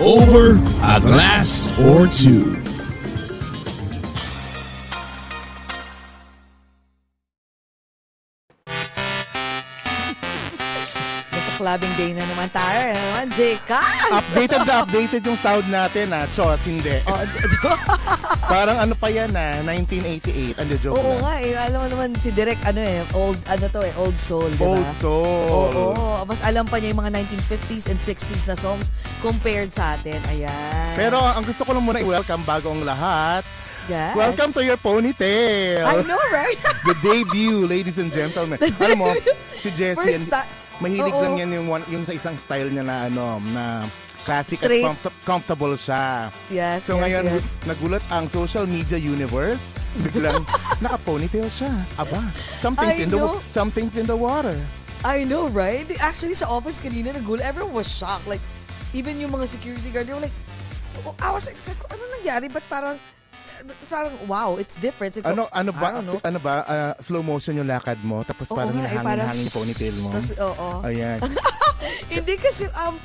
Over a Glass or Two. Clubbing day na naman tayo. eh, naman, Jcas! Updated na updated yung sound natin ah. Chos, hindi. Oh? Parang ano pa yan ah, 1988. Ano joke Oo lang. nga eh. Alam mo naman si Direk, ano eh, old, ano to eh, old soul, di ba? Old soul. Oo, mas alam pa niya yung mga 1950s and 60s na songs compared sa atin. Ayan. Pero ang gusto ko lang muna i-welcome bago ang lahat. yes. Welcome to your ponytail. I know, right? The debut, ladies and gentlemen. Alam mo, si Jessie, First and- mahilig Oo. lang yan yung, one, yung sa isang style niya na ano, na classic Straight. at comfort- comfortable siya. Yes, So yes, ngayon, yes. nagulat ang social media universe. Biglang naka-ponytail siya. Aba, something's I in the know. something's in the water. I know, right? Actually, sa office kanina, nagulo. Everyone was shocked. Like, even yung mga security guard, they were like, oh, I was like, sabi ko, ano nangyari? Ba't parang, parang, wow, it's different. Ko, Ano ano ba ano ba ah, slow motion yung lakad mo tapos Oo parang eh, hinahangin-hangin yung ponytail mo. Tas, oo. Ayan. Hindi kasi, um,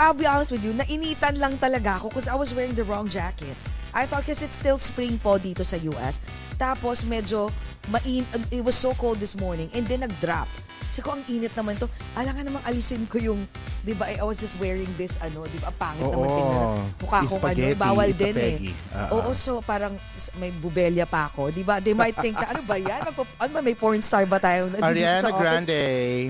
I'll be honest with you, nainitan lang talaga ako because I was wearing the wrong jacket. I thought kasi it's still spring po dito sa US. Tapos medyo main, it was so cold this morning and then nag-drop. Kasi ko, ang init naman to. Alangan namang alisin ko yung, di ba, I was just wearing this, ano, di ba, ang pangit naman Oo. tingnan. Mukha akong ano, Spaghetti, bawal din eh. spaghetti. Ah, Oo, so parang may bubelya pa ako, di ba? They might think, ano ba yan? Magpa- ano ba, may porn star ba tayo? dito Ariana sa office? Grande.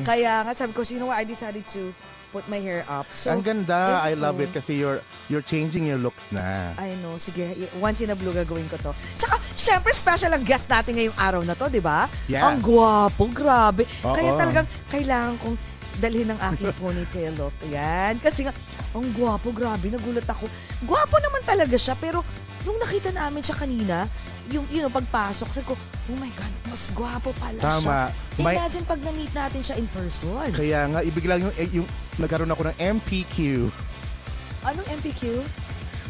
Kaya nga, sabi ko, sino I decided to put my hair up. So, Ang ganda. I yun love it kasi you're you're changing your looks na. I know, sige, once in a blue gagawin ko to. Tsaka, syempre special ang guest natin ngayong araw na to, di ba? Yes. Ang gwapo, grabe. Oo. Kaya talagang kailangan kong dalhin ang aking ponytail look. Ayan. Kasi nga, ang gwapo, grabe, nagulat ako. Gwapo naman talaga siya, pero nung nakita namin siya kanina, yung, you know, pagpasok, sabi ko, oh my God, mas gwapo pala siya. Tama. May- Imagine pag na-meet natin siya in person. Kaya nga ibig lang yung, eh, yung nagkaroon ako ng MPQ. Anong MPQ?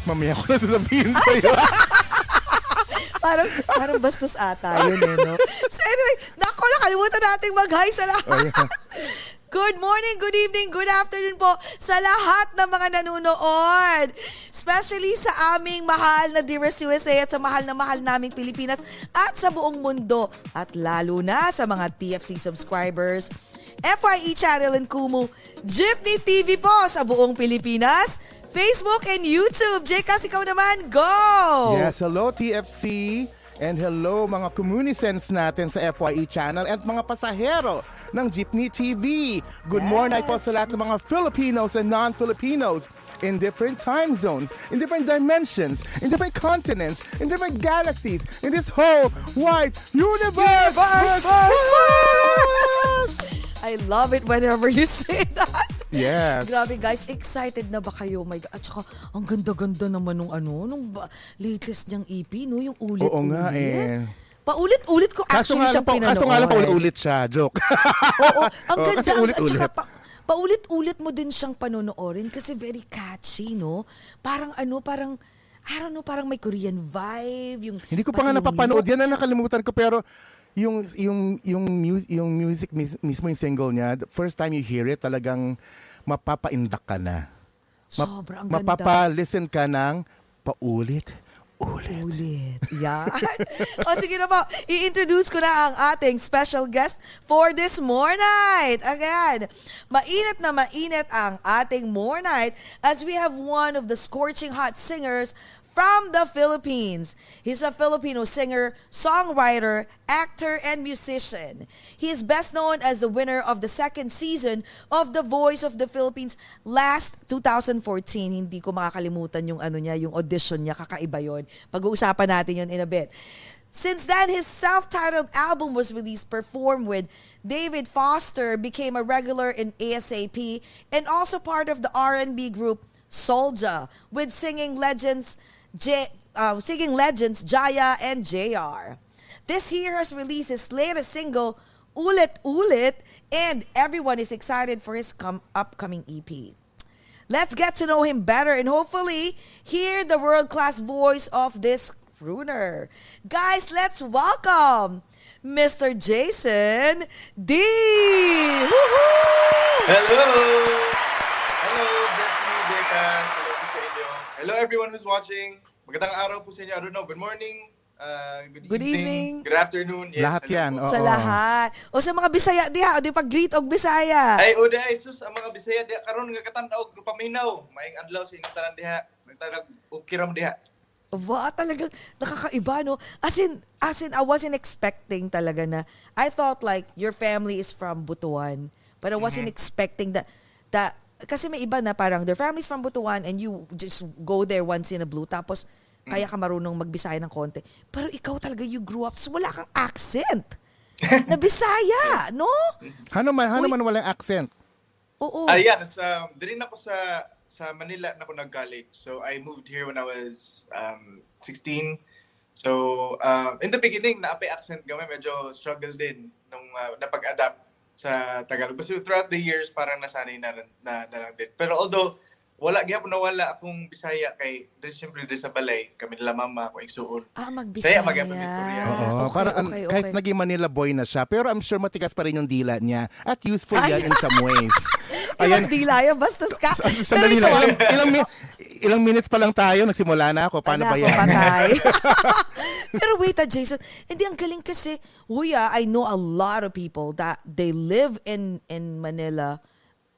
Mamaya ko na sasabihin sa'yo. parang, parang bastos ata yun eh, no? So anyway, naku, nakalimutan natin mag-hi sa lahat. Oh, yeah. Good morning, good evening, good afternoon po sa lahat ng mga nanonood. Especially sa aming mahal na Dearest USA at sa mahal na mahal naming Pilipinas at sa buong mundo. At lalo na sa mga TFC subscribers, FYE channel and Kumu, Jeepney TV po sa buong Pilipinas, Facebook and YouTube. Jekas, ikaw naman, go! Yes, hello TFC. And hello mga communicants natin sa FYE channel at mga pasahero ng Jeepney TV. Good morning po sa lahat ng mga Filipinos and non-Filipinos in different time zones, in different dimensions, in different continents, in different galaxies, in this whole wide universe. I love it whenever you say that. Yes. Grabe guys, excited na ba kayo? Oh my God. At saka, ang ganda-ganda naman nung ano, nung ba- latest niyang EP, no? Yung ulit-ulit. Oo nga eh. Paulit-ulit ko Kaso actually lang siyang po, pinanood. kaso nga lang paulit-ulit siya. Joke. Oo, ang Oo, ganda. kasi ang- At ulit-ulit. saka, pa, paulit-ulit mo din siyang panonoorin kasi very catchy, no? Parang ano, parang, I don't know, parang may Korean vibe. Yung, Hindi ko pa pati nga yung napapanood yan na nakalimutan ko pero yung yung yung music yung music mis- mismo yung single niya the first time you hear it talagang mapapaindak ka na. Ma- Sobrang ganda. Mapapa-listen ka ng paulit Ulit. Ulit. Yan. o sige na po, i-introduce ko na ang ating special guest for this more night. Again, mainit na mainit ang ating more night as we have one of the scorching hot singers from the Philippines. He's a Filipino singer, songwriter, actor, and musician. He is best known as the winner of the second season of The Voice of the Philippines last 2014. Hindi ko makakalimutan yung ano niya, yung audition niya, kakaiba yon. Pag-uusapan natin yun in a bit. Since then, his self-titled album was released, performed with David Foster, became a regular in ASAP, and also part of the R&B group Soldier, with singing legends J, uh, singing legends Jaya and JR. This year has released his latest single, Ulit Ulit, and everyone is excited for his com- upcoming EP. Let's get to know him better and hopefully hear the world class voice of this crooner. Guys, let's welcome Mr. Jason D. Woohoo! Hello! Hello, Hello everyone who's watching. Magandang araw po sa inyo. I don't know, good morning, uh, good, Good evening. good afternoon. Yes, Lahat hello yan, po. oo. Sa lahat. O sa mga Bisaya diha, o di pag greet og Bisaya. Ay, o ay, sus, ang mga Bisaya diha karon nga katanaw og paminaw. Maayong adlaw sa inyong tanan diha. Nagtanag og kiram diha. Wow, talagang nakakaiba, no? As in, as in, I wasn't expecting talaga na, I thought like, your family is from Butuan. But I wasn't expecting that, that, kasi may iba na parang, their family's from Butuan and you just go there once in a blue. Tapos, kaya ka marunong magbisaya ng konti. Pero ikaw talaga, you grew up, so wala kang accent. na Bisaya, no? Hano man, hano man walang accent. Oo. Ah, yeah, sa, din ako sa sa Manila na ako nag-college. So I moved here when I was um, 16. So um, in the beginning, naapay accent kami, medyo struggle din nung uh, napag-adapt sa Tagalog. But throughout the years, parang nasanay na, na, na lang din. Pero although, wala, gyapon na wala akong Bisaya kay, din siyempre din sa balay, kami nila mama ko, igsuon. Ah, magbisaya. Saya, magyapon istorya. Oo, okay, para an- okay, kahit okay. naging Manila boy na siya, pero I'm sure matigas pa rin yung dila niya at useful Ay. yan in some ways. Ibang dila yan, bastos ka. Pero ito, lang, ah, ilang, ilang, ilang minutes pa lang tayo, nagsimula na ako. Paano ba Anak yan? patay. Pero wait ah, Jason. Hindi, ang galing kasi, Huya, I know a lot of people that they live in in Manila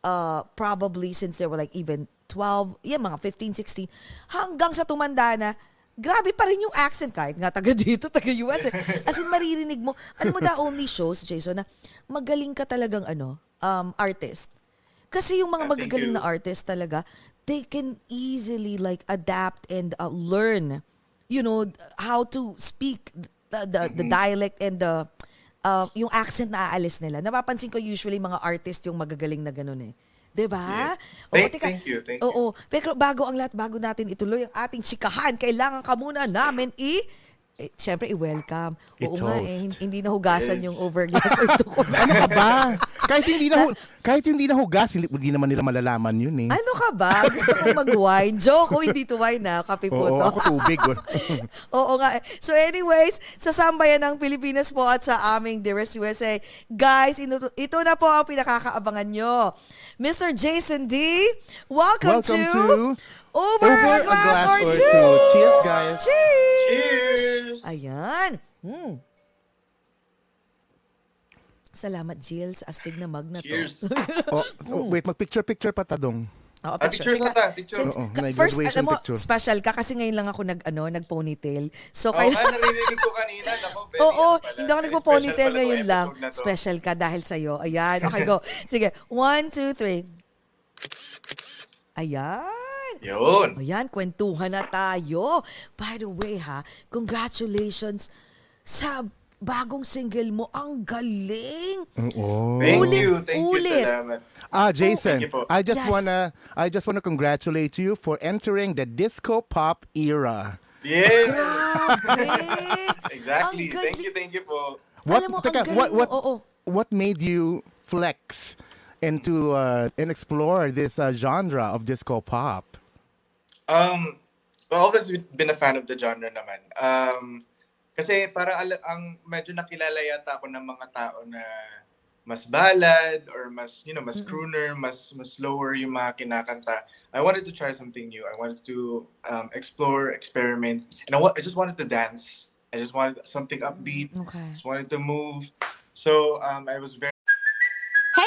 uh, probably since they were like even 12, yeah, mga 15, 16, hanggang sa tumanda na, grabe pa rin yung accent kahit nga taga dito, taga US. Eh. As in, maririnig mo. Ano mo the only shows, Jason, na magaling ka talagang ano, um, artist. Kasi yung mga magagaling you. na artist talaga, they can easily like adapt and uh, learn, you know, how to speak the the, the Mm-hmm. dialect and the uh, yung accent na aalis nila. Napapansin ko usually mga artist yung magagaling na ganun eh. 'Di ba? Yeah. Thank- thank you, thank you. Oo. Pero bago ang lahat, bago natin ituloy ang ating chikahan, kailangan ka muna namin i eh, Siyempre, i-welcome. Oo nga eh, hindi nahugasan Yes. yung overglass or tukol. Ano ka ba? kahit hindi na kahit hindi na hugas, hindi, hindi naman nila malalaman yun eh. Ano ka ba? Gusto kong mag-wine. Joke, oh, hindi to wine na. Kape po Oo, to. ako tubig. Oo nga. eh. So anyways, sa sambayan ng Pilipinas po at sa aming Dearest USA, guys, ito, ito na po ang pinakakaabangan nyo. Mr. Jason D, welcome, Welcome to, to Over, a Glass, or, Two. Cheers, guys. Cheers! Cheers! Ayan. Hmm. Salamat, Jill, sa astig na mug na to. Cheers. Oh, oh, wait, mag-picture-picture pa tadong. Oo, Ah, pictures na ta, picture. Since, Oo, ka- may first, graduation alam mo, picture. special ka kasi ngayon lang ako nag, ano, nag-ponytail. So, Oh, kaya narinig ko kanina. Nako, Oo, ano pala, hindi ako nagpo-ponytail ngayon lang. Special ka dahil sa'yo. Ayan. Okay, go. Sige. One, two, three. Ayan. Yun. Ayan, kwentuhan na tayo. By the way, ha, congratulations sa bagong single mo. Ang galing. Oh. Thank Ulit, you, thank ulit. you. Salamat. Ah, Jason, Thank you po. I just Yes. wanna I just wanna congratulate you for entering the disco pop era. Yeah. Grabe. Exactly. Ang Thank you, thank you po. What Alam mo, ang teka, galing what mo. what Oo. what made you flex into uh, and explore this uh, genre of disco pop? Um, well, always been a fan of the genre naman. Um, kasi para ang medyo nakilala yata ako ng mga tao na mas ballad or mas you know mas crooner mas mas slower yung mga kinakanta I wanted to try something new I wanted to um, explore experiment and I, I just wanted to dance I just wanted something upbeat Okay. just wanted to move so um, I was very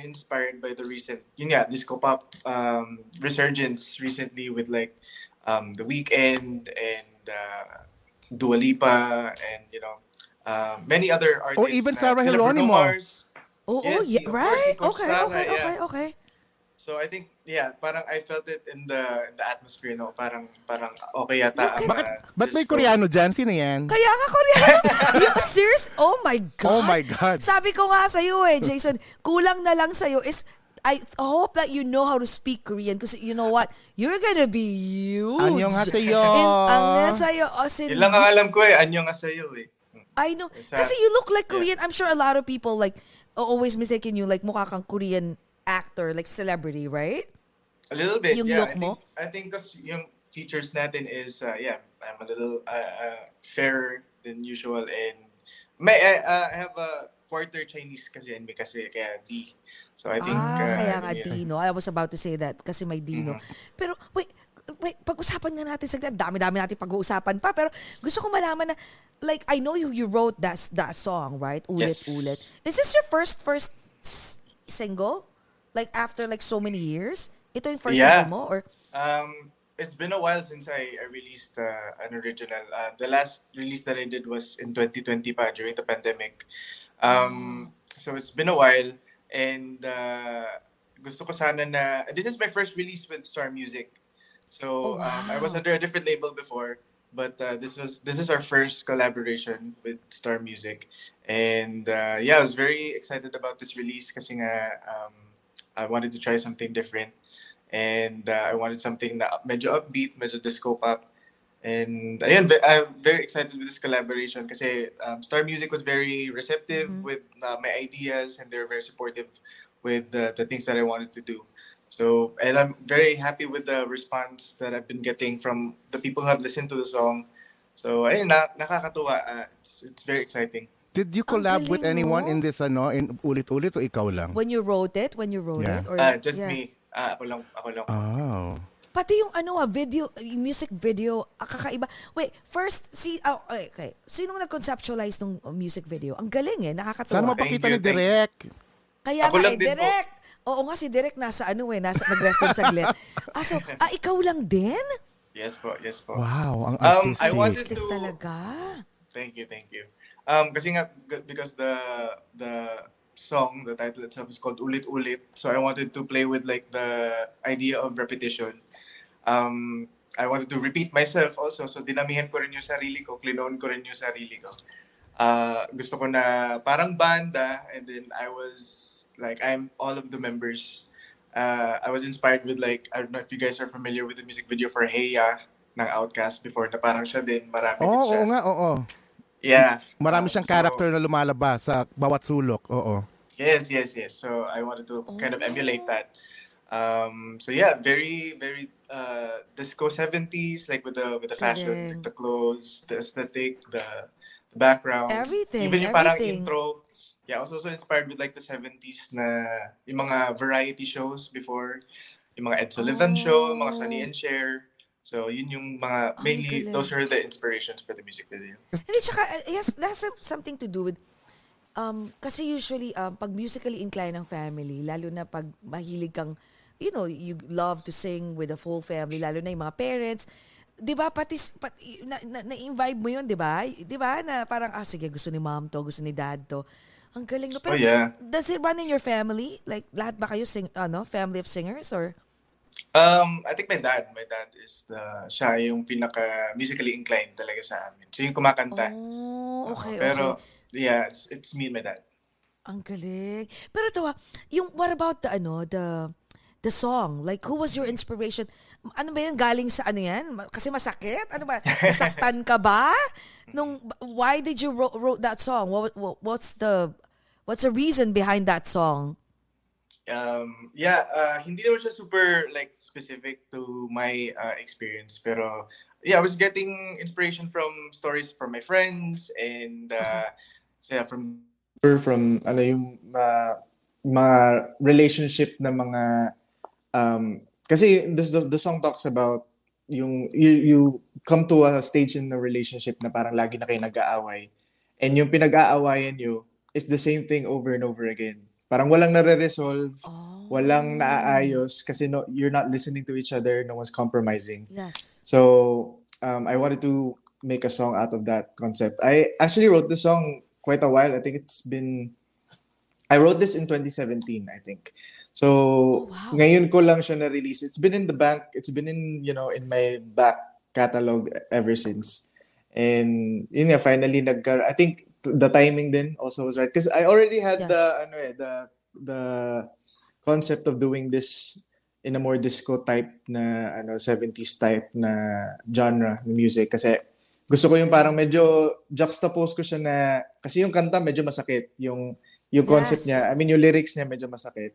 Inspired by the recent yun nga, disco pop um, resurgence recently with like um, The Weeknd and uh, Dua Lipa and you know uh, many other artists. Or even Sarah Philip Geronimo. Mars. Oo, Yes, yeah, of course, right? si Okay, okay, yeah. okay, okay. So I think yeah, parang I felt it in the in the atmosphere no, parang parang okay yata. ang, Bakit, uh, ba't may. Koreano dyan? Sino yan? Kaya nga Koreano. you, serious? Oh my God. Oh my God. Sabi ko nga sa'yo eh, Jason, kulang na lang sa'yo is I hope that you know how to speak Korean because you know what? You're gonna be huge. Annyeonghaseyo. Annyeonghaseyo. As in, Yun lang ang alam ko eh, sa'yo eh. I know. Kasi you look like Yeah. Korean. I'm sure a lot of people like always mistaken you like mukha kang Korean actor, like celebrity, right? A little bit, Yung yeah. look I mo? think, I think kasi yung features natin is, uh, yeah, I'm a little uh, uh, fairer than usual and may I, uh, I have a quarter Chinese kasi in me kasi kaya D. So I think, ah, uh, kaya nga yeah. Dino. I was about to say that kasi may Dino. Mm-hmm. Pero wait, wait, pag-usapan nga natin saglit. Dami-dami natin pag-uusapan pa. Pero gusto ko malaman na, like, I know you you wrote that that song, right? Ulit, Yes. ulit. Is this your first, first single? Like, after like so many years? Ito yung first Yeah. mo? Or, Um, it's been a while since I, I released uh, an original. Uh, the last release that I did was in 2020 pa, during the pandemic. Um, so it's been a while and uh, gusto ko sana na this is my first release with Star Music. So Oh, um, I was under a different label before, but uh, this was this is our first collaboration with Star Music. And uh, yeah, I was very excited about this release um, I wanted to try something different and uh, I wanted something na medyo upbeat, medyo disco pop. And ayun, I'm very excited with this collaboration kasi um, Star Music was very receptive with uh, my ideas and they were very supportive with the, the things that I wanted to do. So, and I'm very happy with the response that I've been getting from the people who have listened to the song. So, ayun, na, nakakatuwa. Uh, it's, it's very exciting. Did you collab with anyone mo. in this ano, in ulit-ulit o ikaw lang? when you wrote it? When you wrote Yeah. it? Or, Uh, just yeah. me. Ah, ako lang. Ako lang. Oh. Pati yung ano ah, video, music video, ah, kakaiba. Wait, first, si, oh, okay. Sinong nag-conceptualize ng uh, music video? Ang galing eh, nakakatuwa. Sana mapakita you, ni. Direk. Kaya Ako nga lang eh. Direk! Oo nga, si Direk nasa ano eh, nasa nag-rest doon saglit. ah, so, ah, ikaw lang din? Yes po, yes po. Wow, ang Um, artistic. I wanted to- talaga. Thank you, thank you. Um, kasi nga, because the the song, the title itself is called Ulit Ulit. So I wanted to play with like the idea of repetition. Um, I wanted to repeat myself also. So dinamihan ko rin yung sarili ko, klinoon ko rin yung sarili ko. Uh, gusto ko na parang banda and then I was like, I'm all of the members. Uh, I was inspired with like, I don't know if you guys are familiar with the music video for Hey Ya ng Outcast before na parang siya din, marami Oo, din siya. oo nga, oo. Yeah. Marami siyang so, character na lumalabas sa bawat sulok. Oo. Yes, yes, yes. So I wanted to kind of emulate that. Um, so yeah, very, very uh, disco seventies, like with the with the fashion, like the clothes, the aesthetic, the, the background, Everything, Even yung parang everything. intro. Yeah, I was also inspired with like the seventies na yung mga variety shows before, yung mga Ed Sullivan show, mga Sunny and Cher. So yun yung mga Ang mainly those are the inspirations for the music video. Hindi, tsaka, yes, that has something to do with, um, kasi usually, um, pag musically inclined ng family, lalo na pag mahilig kang, you know, you love to sing with the full family, lalo na yung mga parents, di ba, pati, pati na, na, na-imbibe mo yun, di ba? Di ba, na parang, ah, sige, gusto ni mom to, gusto ni dad to. Ang galing, no? Pero, Oh, yeah. does it run in your family? Like, lahat ba kayo, sing, ano, family of singers, or? Um, I think my dad, my dad is the, siya yung pinaka musically inclined talaga sa amin. So yung kumakanta. Oh, okay, Pero okay. yeah, it's, it's me and my dad. Ang galing. Pero ito ah, yung what about the ano, the the song? Like who was your inspiration? Ano ba yan galing sa ano yan? Kasi masakit? Ano ba? Nasaktan ka ba? Nung why did you wrote, wrote that song? What, what what's the what's the reason behind that song? Um, yeah, uh, hindi naman siya super like specific to my uh, experience, pero yeah, I was getting inspiration from stories from my friends and uh, so yeah, from from ano yung uh, mga relationship na mga um, kasi the, the, the song talks about yung you, you come to a stage in a relationship na parang lagi na kayo nag-aaway and yung pinag-aawayan nyo is the same thing over and over again. Parang walang nare-resolve, walang naaayos kasi no, you're not listening to each other, no one's compromising. Yes. So um, I wanted to make a song out of that concept. I actually wrote the song quite a while. I think it's been. I wrote this in 2017, I think. So wow. ngayon ko lang siya na-release. It's been in the bank. It's been in you know in my back catalog ever since. And yun nga, finally nagka I think the timing then also was right because I already had Yes. the ano eh, the the concept of doing this in a more disco type na ano 70s type na genre ng music kasi gusto ko yung parang medyo juxtapose ko siya na kasi yung kanta medyo masakit yung yung concept Yes. niya I mean yung lyrics niya medyo masakit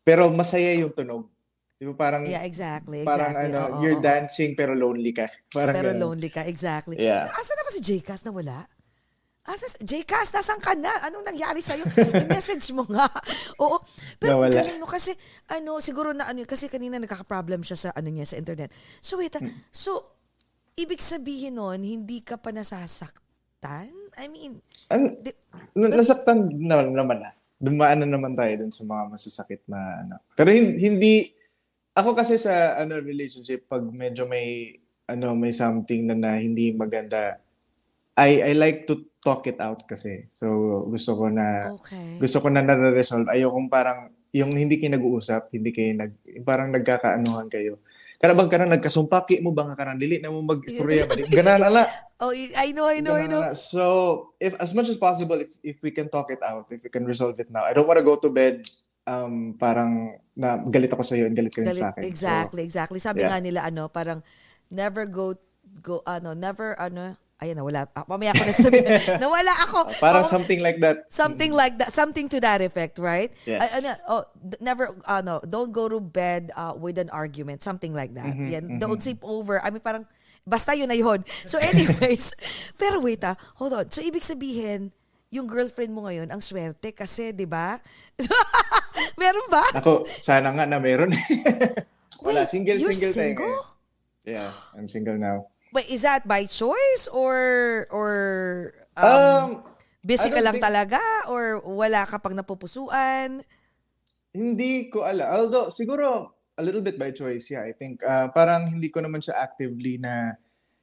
pero masaya yung tunog di ba parang Yeah, exactly. parang exactly. ano Oo, you're oo. dancing pero lonely ka parang Pero ganun. lonely ka, exactly. Yeah. Pero Asa na ba si Jcas na wala? Asa, Jcas, nasan ka na? Anong nangyari sa'yo? message mo nga. Oo. Pero Nawala. galing no kasi, ano, siguro na ano, kasi kanina nagkaka-problem siya sa ano niya, sa internet. So wait, ah, Hmm. so, ibig sabihin nun, hindi ka pa nasasaktan? I mean, An- di- na- nasaktan na, naman na. Dumaan na naman tayo dun sa mga masasakit na ano. Pero hin- hindi, ako kasi sa ano relationship, pag medyo may, ano, may something na, na hindi maganda, I, I like to talk it out kasi. So, gusto ko na, okay. gusto ko na nare-resolve. Ayokong parang, yung hindi kayo nag-uusap, hindi kayo nag, parang nagkakaanuhan kayo. Kana bang kana nagkasumpaki mo ba nga kana dili na mo mag-istorya ba? Ganan ala. Oh, I know, I know, I know. Na. So, if as much as possible, if, if we can talk it out, if we can resolve it now, I don't want to go to bed um parang na galit ako sa iyo and galit ka rin Galit- sa akin. So, Exactly, exactly. Sabi yeah. nga nila ano, parang never go go ano, never ano, ayun nawala. Ah, mamaya ko na sabihin. nawala ako. parang Oh, something like that. something like that, something to that effect, right? Yes. Ay- ano, oh, never ano, don't go to bed uh, with an argument, something like that. Mm-hmm, Yan, don't sleep over. I mean parang basta yun na yun. So anyways, pero wait ah, hold on. So ibig sabihin, yung girlfriend mo ngayon ang swerte kasi, 'di ba? Meron ba? Ako, sana nga na meron. Wala, Wait, single, you're single tayo single? Yeah, I'm single now. Wait, is that by choice or or um, Um, busy ka lang think- talaga or wala ka pang napupusuan? Hindi ko alam. Although, siguro, a little bit by choice, yeah. I think, uh, parang hindi ko naman siya actively na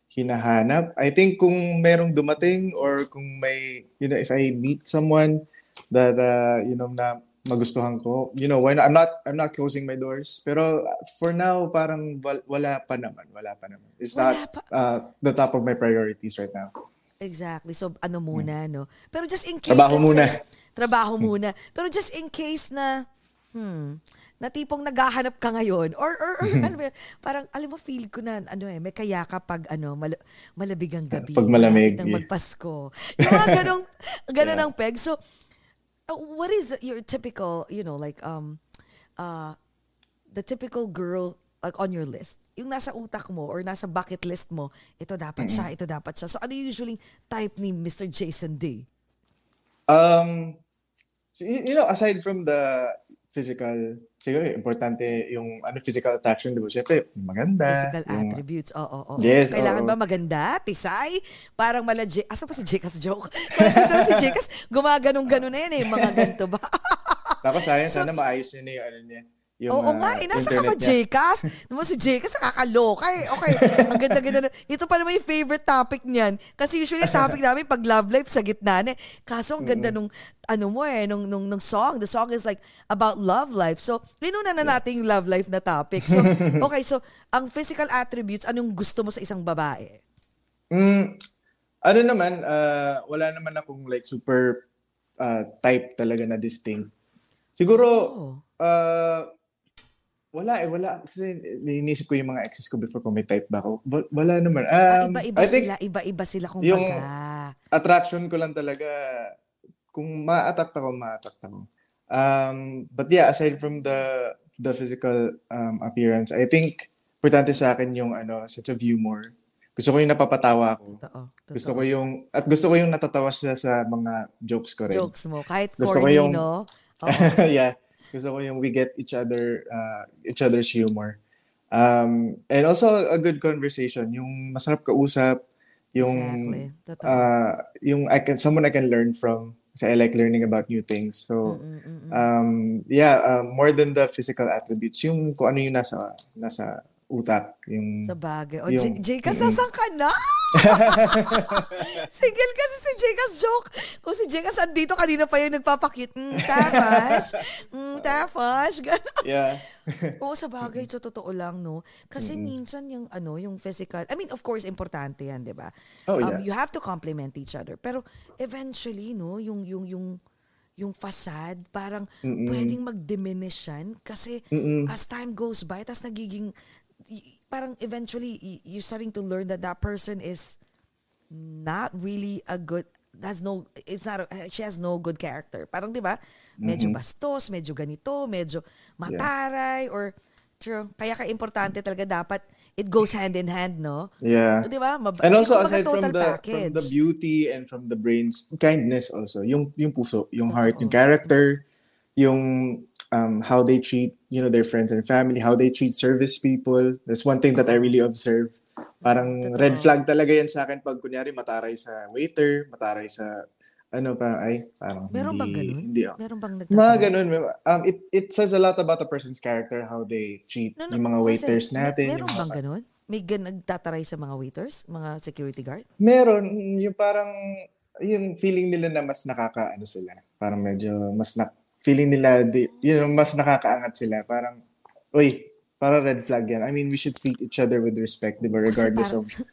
hinahanap. I think kung merong dumating or kung may, you know, if I meet someone that, uh, you know, na magustuhan ko, you know, why not? I'm not, I'm not closing my doors. Pero for now, parang wal- wala pa naman. Wala pa naman. It's Wala not pa. uh, the top of my priorities right now. Exactly. So ano muna, no? Pero just in case Hmm. Trabaho muna. say- trabaho muna. Pero just in case na hmm, na tipong naghahanap ka ngayon or or, or ano ba, parang alam mo feel ko na ano eh may kaya kapag ano mal- malabig ang gabi Pag malamig, yeah. magpasko yung mga ganong ganon Yeah. ang peg so what is your typical, you know, like um uh the typical girl like on your list? Yung nasa utak mo or nasa bucket list mo, ito dapat siya, ito dapat siya. So ano usually type ni Mr. Jason D? Um, so, you know, aside from the physical, siguro importante yung ano physical attraction, di ba? Siyempre, maganda. Physical yung- attributes. Oo, oo. Yes, Kailangan oo. ba maganda? Tisay? Parang mala J... Asa pa si Jekas joke? Parang si Jekas, gumaganong-ganon na yan eh. Mga ganito ba? Tapos sayang, sana maayos niya na yung ano niya. Yung, Oo ah, nga, eh, nasa ka ba. Jekas? Naman si Jekas, nakakaloka eh. Okay, ang ganda-ganda. Ito pa naman yung favorite topic niyan. Kasi usually topic namin pag love life sa gitna na eh. Kaso ang ganda nung, ano mo eh, nung, nung, nung song. The song is like about love life. So, linuna na natin yung love life na topic. So, okay, so, ang physical attributes, anong gusto mo sa isang babae? Mm, ano naman, ah, wala naman akong like super ah, type talaga na distinct. Siguro, Oh. ah, wala eh, wala. Kasi iniisip ko yung mga exes ko before kung may type ba ako. Wa- Wala naman. Ah, Um, iba-iba I think sila, iba-iba sila kung yung- baga. attraction ko lang talaga, kung ma-attract ako, ma-attract ako. Um, but yeah, aside from the the physical um, appearance, I think importante sa akin yung ano, sense of humor. Gusto ko yung napapatawa ako. Totoo, Gusto totoo. ko yung at gusto ko yung natatawa siya sa mga jokes ko rin. Jokes mo. Kahit Gusto ko corny, yung- no? Oo. yeah. Gusto ko yung we get each other uh, each other's humor. Um, and also a good conversation, yung masarap kausap, yung Exactly. Totoo. uh, yung I can someone I can learn from. Kasi I like learning about new things. So um, yeah, um, more than the physical attributes, yung kung ano yung nasa nasa utak, yung Sa bagay. O, yung- J- Jcas, Mm-mm. nasan ka na? Single kasi si Jcas joke. Kung si Jcas andito, kanina pa yung nagpapakit. Mm, tapas. Mm. Ganon. yeah. Oo, sa bagay, sa totoo lang, no? Kasi minsan yung, ano, yung physical, I mean, of course, importante yan, di ba? Oh, Um, yeah. you have to complement each other. Pero eventually, no, yung, yung, yung, yung facade, parang Mm-mm. pwedeng mag-diminish yan kasi Mm-mm. as time goes by, tas nagiging, parang eventually, you're starting to learn that that person is not really a good has no it's not a- she has no good character. Parang 'di ba? Medyo Mhm. bastos, medyo ganito, medyo mataray or true. Kaya ka importante talaga dapat it goes hand in hand, no? Yeah. 'Di ba? Mab- And also aside from the package. from the beauty and from the brains, kindness also. Yung yung puso, yung heart, yung character, yung um how they treat, you know, their friends and family, how they treat service people. That's one thing that I really observe. Parang red flag talaga yan sa akin pag kunyari mataray sa waiter, mataray sa ano parang ay parang Meron bang hindi, ganun? Hindi ako. Meron bang Mga nagtataray? ganun. Um, it, it says a lot about a person's character, how they treat No, no, yung mga kasi waiters me- natin. Meron bang mga- ganun? May gan nagtataray sa mga waiters, mga security guard? Meron, yung parang, yung feeling nila na mas nakaka, ano sila, parang medyo, mas na, feeling nila, di, you know, mas nakakaangat sila. Parang, uy, parang red flag yan. I mean, we should treat each other with respect, di ba, regardless parang- of,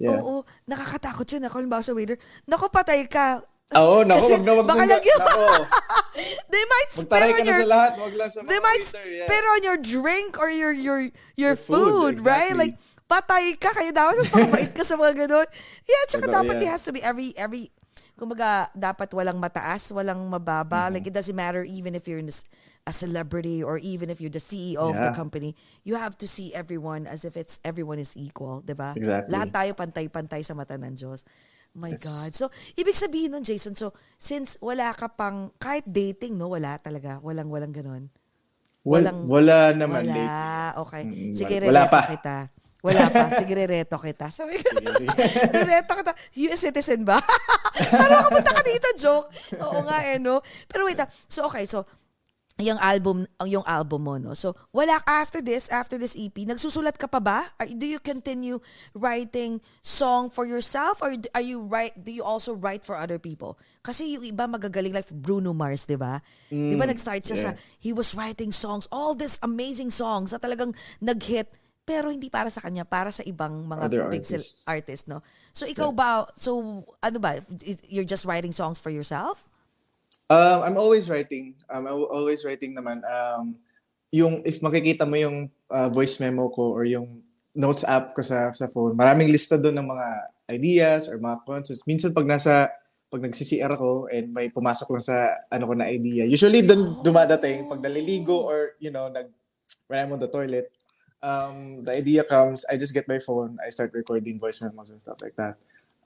yeah. Oo, nakakatakot yun. Ako, halimbawa sa waiter, naku, patay ka. Oo, naku, wag na, wag baka lagyan- naku. They might spit on your... lahat, wag lang sa They might waiter, yeah. spit on your drink or your your your, Your food, food, right? exactly. Like, patay ka, kaya dapat magpakabait ka sa mga ganun. Yeah, tsaka Totoo dapat yan. it has to be every, every, kumbaga, dapat walang mataas, walang mababa. Mm-hmm. Like, it doesn't matter even if you're in this- a celebrity or even if you're the CEO of the Yeah. company, you have to see everyone as if it's everyone is equal, di ba? Exactly. Lahat tayo pantay-pantay sa mata ng Diyos. My Yes. God. So, ibig sabihin nun, Jason, so, since wala ka pang, kahit dating, no, wala talaga. Walang, walang ganun. Wal- walang- wala naman Wala. lately. Okay. Mm, Sige, wala- wala pa. kita. Wala pa. Sige, rereto kita. Sabi ko, rereto kita. US citizen ba? Parang kapunta ka dito, joke. Oo nga eh, no? Pero wait, ah. so okay, so, yung album, yung album mo, no? So, wala, after this, after this EP, nagsusulat ka pa ba? Are, do you continue writing song for yourself or are you write, do you also write for other people? Kasi yung iba magagaling like Bruno Mars, di ba? di ba Mm, nag-start siya sa, yeah. he was writing songs, all these amazing songs na talagang nag-hit, pero hindi para sa kanya, para sa ibang mga Other sil- artists. artists, no? So, ikaw ba, so, ano ba, you're just writing songs for yourself? Um, I'm always writing. Um, I'm always writing naman. Um, yung if makikita mo yung uh, voice memo ko or yung notes app ko sa sa phone, maraming lista doon ng mga ideas or mga concepts. Minsan pag nasa pag nagsi-CR ako and may pumasok lang sa ano ko na idea. Usually dun dumadating pag naliligo or you know, nag when I'm on the toilet, um, the idea comes, I just get my phone, I start recording voice memos and stuff like that.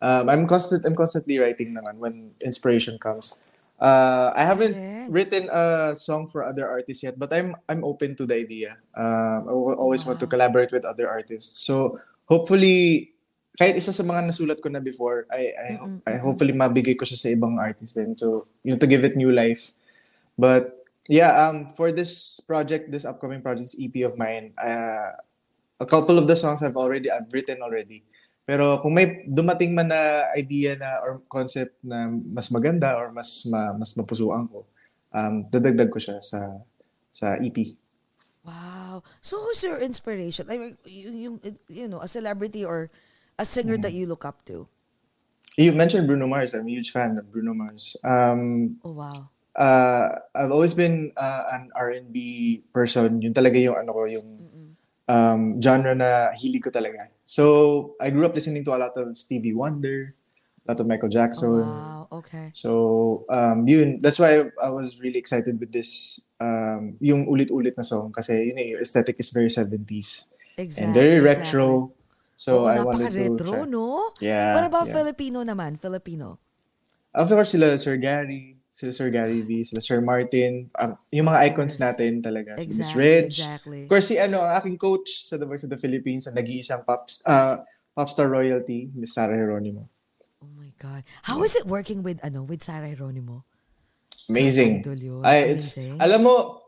Um, I'm constant I'm constantly writing naman when inspiration comes. Uh, I haven't Galing. written a song for other artists yet, but I'm I'm open to the idea. Um, I will always want to collaborate with other artists. So hopefully, kahit isa sa mga nasulat ko na before, I I, I hopefully mabigay ko siya sa ibang artist din to you know to give it new life. But yeah, um, for this project, this upcoming project, EP of mine, uh, a couple of the songs I've already I've written already. Pero kung may dumating man na idea na or concept na mas maganda or mas ma, mas mapusuan ko, um, dadagdag ko siya sa sa EP. Wow. So who's your inspiration? I mean, yung, yung you know, a celebrity or a singer Mm. that you look up to? You mentioned Bruno Mars. I'm a huge fan of Bruno Mars. Um, Oh wow. Uh, I've always been uh, an R&B person. Yun talaga yung ano ko, yung um, genre na hilig ko talaga. So, I grew up listening to a lot of Stevie Wonder, a lot of Michael Jackson. Wow. Okay. So, um, yun, that's why I, was really excited with this, um, yung ulit-ulit na song kasi yun eh, yung aesthetic is very 70s Exactly. and very exactly. retro. So, Oo, I wanted to try. no? Yeah, What about yeah. Filipino naman? Filipino. Of course, sila Sir Gary, sila Sir Gary V, sila Sir Martin, ang- yung mga icons natin talaga. Si Miss Exactly, Reg. exactly. Of course, si ano, ang aking coach sa The Voice of the Philippines, ang nag-iisang pop, uh, popstar royalty, Miss Sarah Geronimo. Oh my God. How is it working with, ano, with Sarah Geronimo? Amazing. Ay, it's, Amazing. alam mo,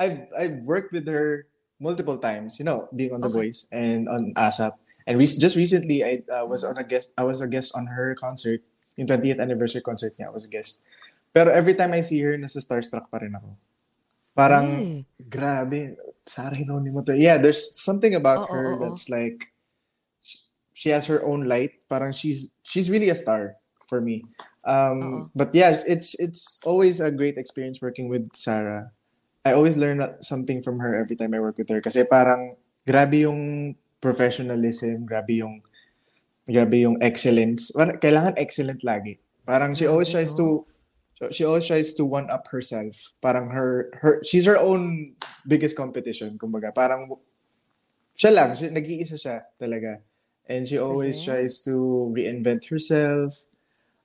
I've, I've worked with her multiple times, you know, being on The Okay. Voice and on ASAP. And re- just recently, I uh, was on a guest, I was a guest on her concert, yung 20th anniversary concert niya, I was a guest. Pero every time I see her, nasa starstruck pa rin ako. Parang, Really? grabe, Sarah Geronimo to. Yeah, there's something about Oo, her oo. that's like, sh- she has her own light. Parang she's, she's really a star for me. Um, but yeah, it's, it's always a great experience working with Sarah. I always learn something from her every time I work with her. Kasi parang, grabe yung professionalism, grabe yung, grabe yung excellence. Kailangan excellent lagi. Parang she always tries to, she always tries to one up herself. Parang her, her, she's her own biggest competition. Kumbaga, parang, siya lang, siya, nag-iisa siya talaga. And she always Galing. tries to reinvent herself.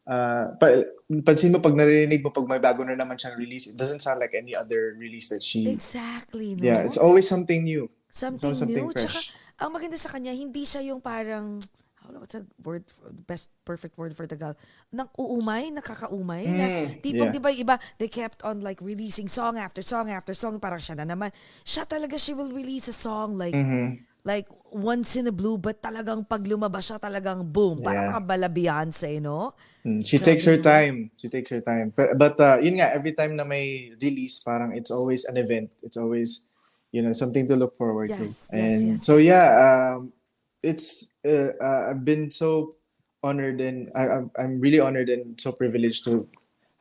Uh, pa, pansin mo pag narinig mo pag may bago na naman siyang release, it doesn't sound like any other release that she Exactly, no? Yeah, it's always something new. something, something new. Tsaka, fresh. ang maganda sa kanya, hindi siya yung parang, how what's the word, for- best perfect word for Tagalog? Nang uumay, nakakaumay. na, Mm, tipong, yeah. di ba, iba, they kept on like releasing song after song after song, parang siya na naman. Siya talaga, she will release a song like, Mm-hmm. like once in a blue, but talagang pag lumabas siya talagang boom. Parang Yeah. kabala Beyonce, no? Mm, She Grabe takes her time. She takes her time. But, but uh, yun nga, every time na may release, parang it's always an event. It's always, you know, something to look forward Yes, to. yes, And yes. so yeah, um, it's uh, uh, I've been so honored and I, I'm really honored and so privileged to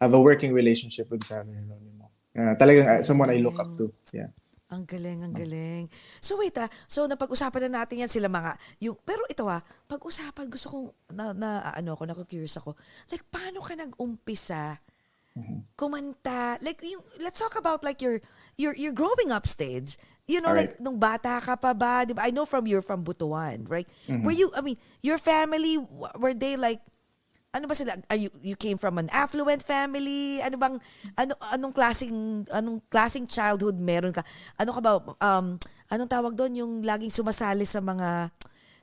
have a working relationship with Sarah Geronimo. Uh, talagang uh, someone I look up to. Yeah. Ang galing, ang galing. So wait ah, so napag-usapan na natin yan sila mga, yung, pero ito ah, pag-usapan, gusto kong, na, na ano ako, naku-curious ako, like paano ka nag-umpisa kumanta, like yung, let's talk about like your, your, your growing up stage. You know, Alright. like nung bata ka pa ba, di ba? I know from you're from Butuan, right? Were you, I mean, your family, were they like, ano ba sila? Are you, you came from an affluent family? Ano bang, ano, anong klaseng, anong klaseng childhood meron ka? Ano ka ba, um, anong tawag doon? Yung laging sumasali sa mga,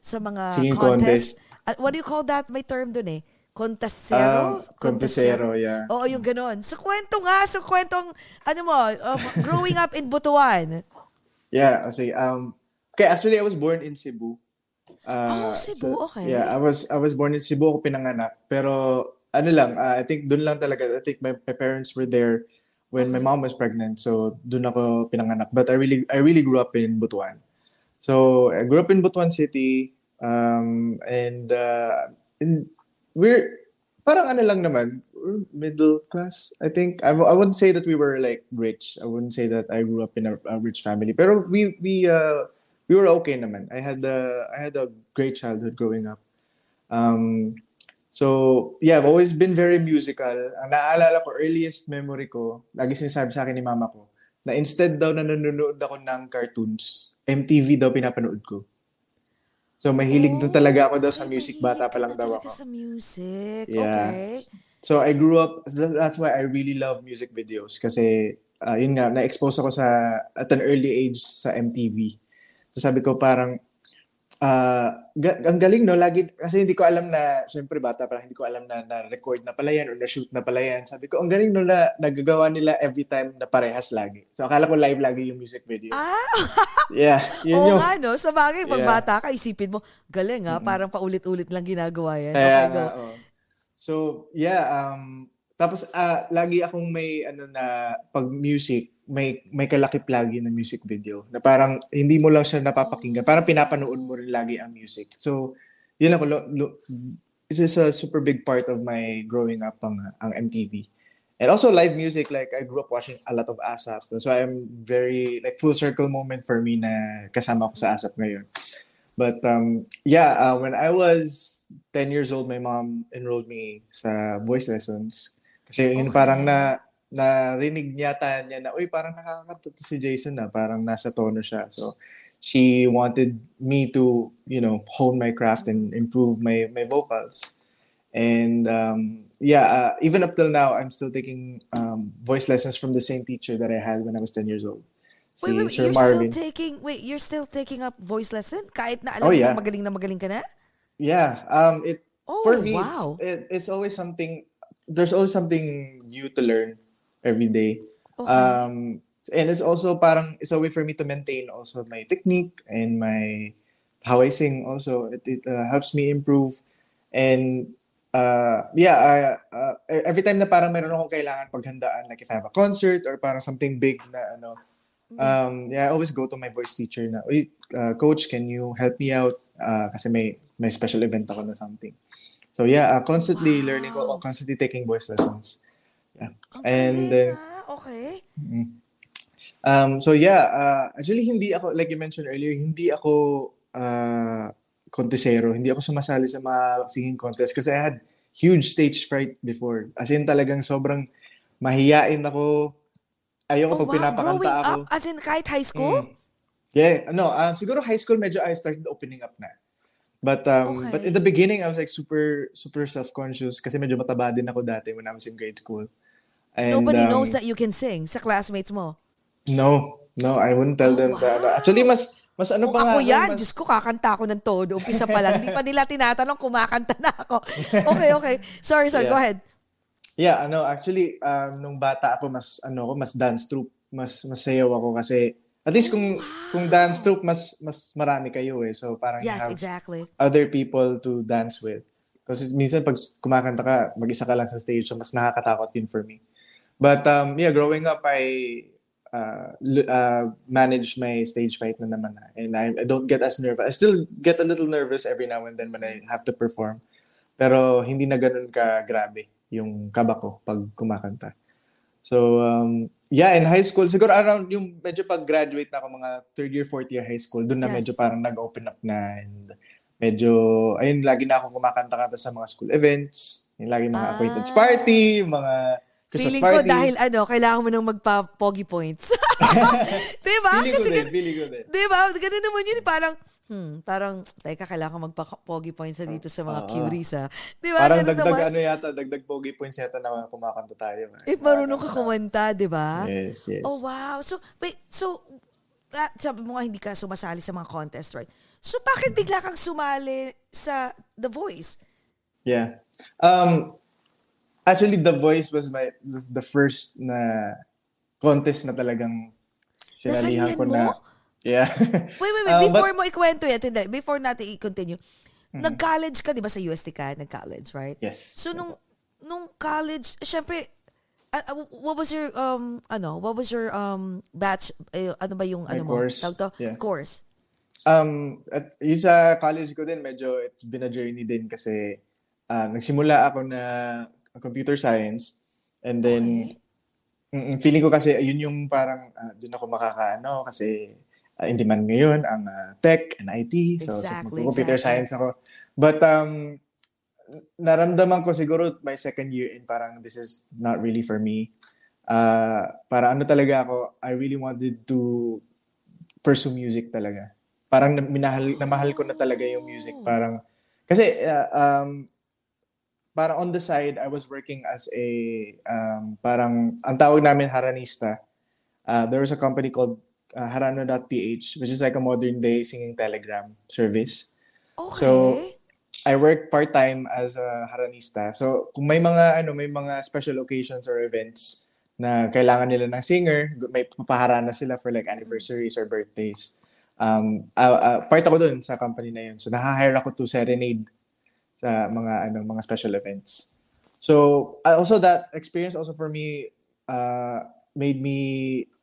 sa mga Singing contest? Uh, what do you call that? May term doon eh. Contesero? Ah, contesero, yeah. Oo, yung ganon. Sa kwento nga, sa kwentong, ano mo, um, growing up in Butuan. Yeah, kasi um okay, actually I was born in Cebu. Oh, Uh, Cebu, okay. Yeah, I was I was born in Cebu ako pinanganak. Pero ano lang, uh, I think doon lang talaga. I think my, my parents were there when my mom was pregnant. So doon ako pinanganak. But I really I really grew up in Butuan. So I grew up in Butuan City um and uh in, we're parang ano lang naman, middle class. I think I, w- I wouldn't say that we were like rich. I wouldn't say that I grew up in a, a rich family. Pero we we uh we were okay naman. I had a I had a great childhood growing up. Um So, yeah, I've always been very musical. Ang naaalala ko, earliest memory ko, lagi sinasabi sa akin ni mama ko, na instead daw na nanonood ako ng cartoons, MTV daw pinapanood ko. So, mahilig Oh, doon talaga ako daw sa music. Bata pa lang na daw ako. sa music. Yeah. Okay. So I grew up, that's why I really love music videos kasi uh, yun nga, na-expose ako sa, at an early age sa MTV. So sabi ko parang, uh, ga- ang galing no, lagi, kasi hindi ko alam na, syempre bata pa lang, hindi ko alam na na-record na pala yan or na-shoot na pala yan. Sabi ko, ang galing no na nagagawa nila every time na parehas lagi. So akala ko live lagi yung music video. Ah, Yeah, yun oo yung, nga no. Sa bagay, pag Yeah. bata ka, isipin mo, galing ha, parang paulit-ulit lang ginagawa yan. Kaya okay, go. nga, oh. So, yeah, um, tapos ah, lagi akong may ano na pag music, may may kalakip lagi na music video na parang hindi mo lang siya napapakinggan, parang pinapanood mo rin lagi ang music. So, yun lang ko lo, lo, this is a super big part of my growing up ang ang MTV. And also live music, like I grew up watching a lot of ASAP. Why I'm very, like full circle moment for me na kasama ko sa ASAP ngayon. But um, yeah, uh, when I was 10 years old, my mom enrolled me sa voice lessons. Kasi yun Okay. parang na narinig yata niya na, uy, parang nakakakanta to si Jason na, parang nasa tono siya. So she wanted me to, you know, hone my craft and improve my my vocals. And um, yeah, uh, even up till now, I'm still taking um, voice lessons from the same teacher that I had when I was 10 years old. Si Wait, wait, wait, Sir you're Marvin. still taking, wait, you're still taking up voice lesson? Kahit na alam Oh, mo yeah. magaling na magaling ka na? Yeah. Um. It Oh, for me, wow. it's, it, it's always something. There's always something new to learn every day. Okay. Um. And it's also parang it's a way for me to maintain also my technique and my how I sing. Also, it, it uh, helps me improve. And uh, yeah, I, uh, every time na parang meron akong kailangan paghandaan, like if I have a concert or parang something big na ano, um, yeah, I always go to my voice teacher na, Uy, uh, coach, can you help me out? Uh, kasi may, may special event ako na something. So yeah, uh, constantly learning ko, constantly taking voice lessons. Yeah. And ah. okay. Um, so yeah, uh, actually hindi ako, like you mentioned earlier, hindi ako uh, contesero. Hindi ako sumasali sa mga singing contest kasi I had huge stage fright before. As in talagang sobrang mahiyain ako. Ayoko Oh, pag wow, pinapakanta growing ako. up, as in kahit high school? Mm. Yeah, no, um, siguro high school medyo I started opening up na. But um, but Okay. in the beginning I was like super super self-conscious kasi medyo mataba din ako dati when I was in grade school. And, Nobody um, knows that you can sing sa classmates mo. No, no, I wouldn't tell Oh, them that. wow. Actually, mas, mas ano Kung pa nga ako ako, yan, mas- Diyos ko, kakanta ako ng todo. Umpisa pa lang. Hindi pa nila tinatanong, kumakanta na ako. Okay, okay. Sorry, sorry. Yeah. Go ahead. Yeah, ano, actually, um, nung bata ako, mas, ano ako, mas dance troupe, mas, mas sayaw ako kasi, at least kung, kung dance troupe, mas, mas marami kayo eh. So, parang you Yes, have exactly. other people to dance with. Kasi minsan pag kumakanta ka, mag-isa ka lang sa stage, so mas nakakatakot yun for me. But um, yeah, growing up, I uh, uh, manage my stage fight na naman. na. And I, I don't get as nervous. I still get a little nervous every now and then when I have to perform. Pero hindi na ganun ka grabe yung kaba ko pag kumakanta. So, um, yeah, in high school, siguro around yung medyo pag-graduate na ako, mga third year, fourth year high school, doon na Yes. medyo parang nag-open up na and medyo, ayun, lagi na ako kumakanta-kanta sa mga school events, yung lagi mga Ah. acquaintance party, mga Feeling ko party. dahil ano, kailangan mo nang magpa-pogi points. diba? Feeling ko Kasi din, gan- feeling ko din. diba? Ganun naman yun. Parang, hmm, parang, teka, kailangan ko magpa-pogi points na dito sa mga Oo. curies ha. Diba? Parang Ganun dagdag naman. ano yata, dagdag pogi points yata na kumakanta tayo. Eh, marunong ka kumanta, diba? Yes, yes. Oh, wow. So, wait, so, ah, sabi mo nga hindi ka sumasali sa mga contest, right? So, bakit bigla kang sumali sa The Voice? Yeah. Um actually The Voice was my was the first na contest na talagang sinalihan ko na. mo? Yeah. Wait, wait, wait. Um, before but- mo ikwento yan, hindi, before natin i-continue, nag-college ka, di ba, sa UST ka? Nag-college, right? Yes. So, nung, nung college, syempre, ah, what was your, um, ano, what was your, um, batch, eh, ano ba yung, My ano course, mo? To? yeah. Course. Um, at yung sa college ko din, medyo it's been a journey din kasi ah, nagsimula ako na computer science and then mm, feeling ko kasi yun yung parang uh, doon ako makakaano kasi ah, in demand ngayon ang ah, tech and IT. So, Exactly, so computer exactly. science ako. But um, naramdaman ko siguro my second year in parang this is not really for me. Uh, para ano talaga ako, I really wanted to pursue music talaga. Parang na- minahal, namahal ko na talaga yung music. Parang, kasi uh, um, parang on the side, I was working as a, um, parang, ang tawag namin haranista. Uh, there was a company called uh, harano.ph, which is like a modern day singing telegram service. Okay. So, I work part-time as a haranista. So, kung may mga ano, may mga special occasions or events na kailangan nila ng singer, may papaharana sila for like anniversaries or birthdays. Um, uh, uh, part ako dun sa company na yun. So, naha-hire ako to serenade sa mga ano, mga special events. So, uh, also that experience also for me uh, made me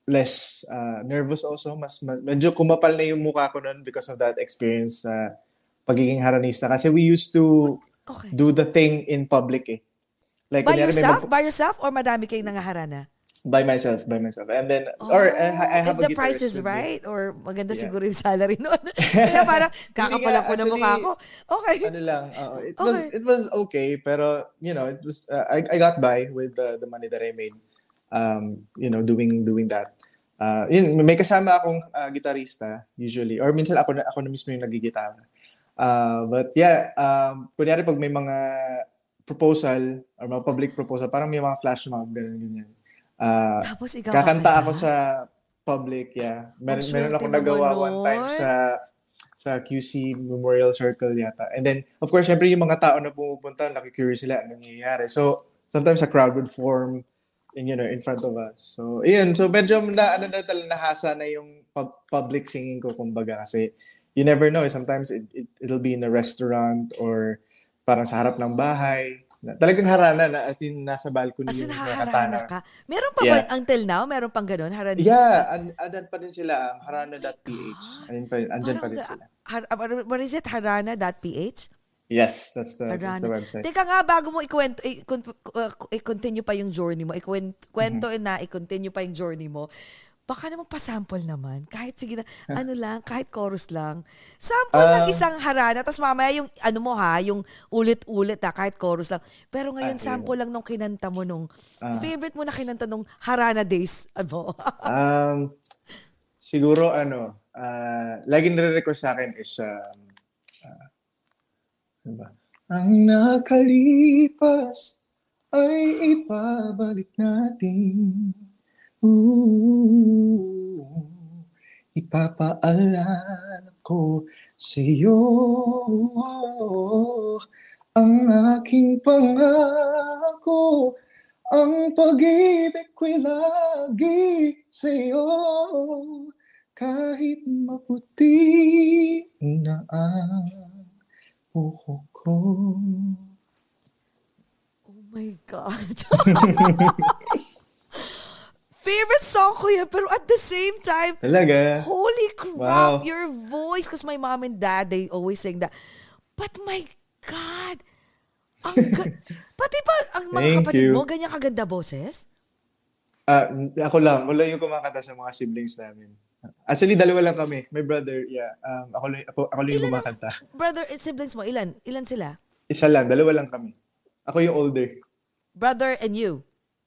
less uh, nervous also. Mas, mas medyo kumapal na yung mukha ko nun because of that experience sa pagiging haranista. Kasi we used to Okay. do the thing in public eh. Like, By yourself? mag- By yourself? Or madami kayong nangaharana? By myself, by myself. And then, or I, I have Oh, if a the price is me. right or maganda Yeah. siguro yung salary noon. Kaya parang kakapalan ko na mukha ko. Okay. ano lang, oo, it Okay. was it was okay, pero you know, it was uh, I I got by with the the money that I made. Um, you know, doing doing that. Uh, yun, may kasama akong uh, gitarista usually or minsan ako na ako na mismo yung nagigitara. Uh, but yeah, um, kunyari pag may mga proposal or mga public proposal, parang may mga flash mob, ganun, ganyan. Uh, Tapos ikaw kakanta ako sa public, yeah. Meron, meron akong nagawa one time sa sa QC Memorial Circle yata. And then, of course, syempre yung mga tao na pumupunta, nakikurious sila anong nangyayari. So, sometimes a crowd would form in, you know, in front of us. So, yun. So, medyo na, ano na talaga, nahasa na yung pub- public singing ko, kumbaga. Kasi, you never know. Sometimes, it, it, it'll be in a restaurant or parang sa harap ng bahay. Na, talagang harana na at yung nasa balcony As in, yung nakatana. ka. Meron pa Yeah. ba, until now, meron pang ganun? Haranista? Yeah, and, and pa din sila, um, harana.ph. Ayun pa, andyan pa rin sila. har- what is it? Harana.ph? Yes, that's the, that's Harana. the website. Teka nga, bago mo ikwento, ikon- uh, i-continue pa yung journey mo, ikwento, kwento Mm-hmm. na, i-continue pa yung journey mo, baka naman pasample naman. Kahit sige na, ano lang, kahit chorus lang. Sample lang Ah. isang harana, tapos mamaya yung, ano mo ha, yung ulit-ulit ha, kahit chorus lang. Pero ngayon, Ah, sige. sample lang nung kinanta mo nung, Ah. favorite mo na kinanta nung harana days, ano? Um, siguro ano, uh, lagi nire-request sa akin is, um, uh, ano ba? Ang nakalipas ay ibabalik natin. Ooh, ipapaalala ko sa iyo ang aking pangako ang pag-ibig ko'y lagi sa'yo kahit maputi na ang buhok ko. Oh my God. Favorite song ko yan, pero at the same time, Talaga? holy crap, Wow. your voice. Because my mom and dad, they always sing that. But my God, ang ga- pati ba ang mga Thank kapatid you. mo, ganyan kaganda boses? Ah, ako lang. Wala yung kumakanta sa mga siblings namin. Actually, dalawa lang kami. My brother, yeah. Um, ako, lang- ako, ako lang yung kumakanta. Brother, siblings mo, ilan? Ilan sila? Isa lang. Dalawa lang kami. Ako yung older. Brother and you.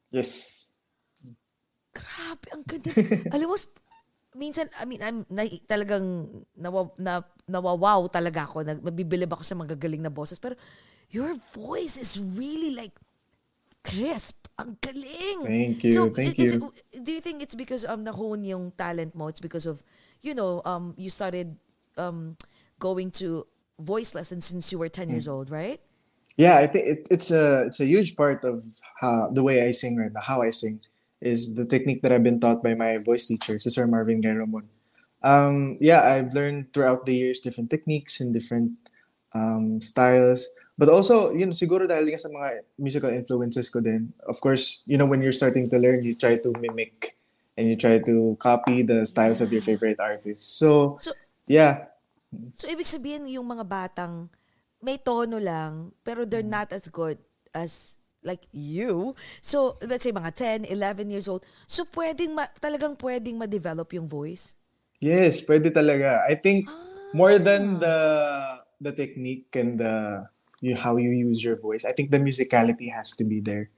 Yes. Grabe, ang ganda. Alam mo, minsan, I mean, I'm, na, talagang nawa, na, nawawaw talaga ako. Nag, mabibilib ako sa magagaling na boses. Pero your voice is really like crisp. Ang galing. Thank you, So, thank is- is you. it- do you think it's because um, nahone yung talent mo? It's because of, you know, um, you started um, going to voice lessons since you were 10 years Mm. old, right? Yeah, I think it, it's a it's a huge part of how the way I sing right now, how I sing, is the technique that I've been taught by my voice teacher, si Sir Marvin Guy Ramon. Um, yeah, I've learned throughout the years different techniques and different um, styles. But also, you know, siguro dahil nga sa mga musical influences ko din. Of course, you know, when you're starting to learn, you try to mimic and you try to copy the styles of your favorite artists. So, So- yeah, So, ibig sabihin, yung mga batang may tono lang, pero they're not as good as like you. So, let's say mga 10, 11 years old. So, pwedeng, ma- talagang pwedeng ma-develop yung voice. Yes, pwede talaga. I think more than the the technique and the you, how you use your voice. I think the musicality has to be there.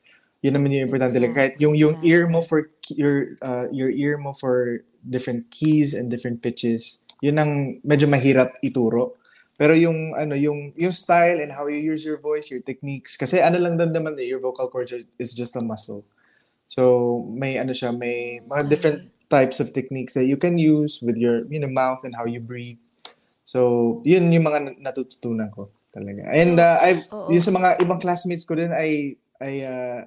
Yun naman yung importante. Exactly. Kahit yung, yung ear mo for, your, uh, your ear mo for different keys and different pitches, yun ang medyo mahirap ituro. Pero yung, ano, yung, yung style and how you use your voice, your techniques, kasi ano lang din naman eh, your vocal cords are- is just a muscle. So, may ano siya, may mga different types of techniques that you can use with your, you know, mouth and how you breathe. So, yun yung mga na- natututunan ko talaga. And uh, I've, yung sa mga ibang classmates ko din, I, I, uh,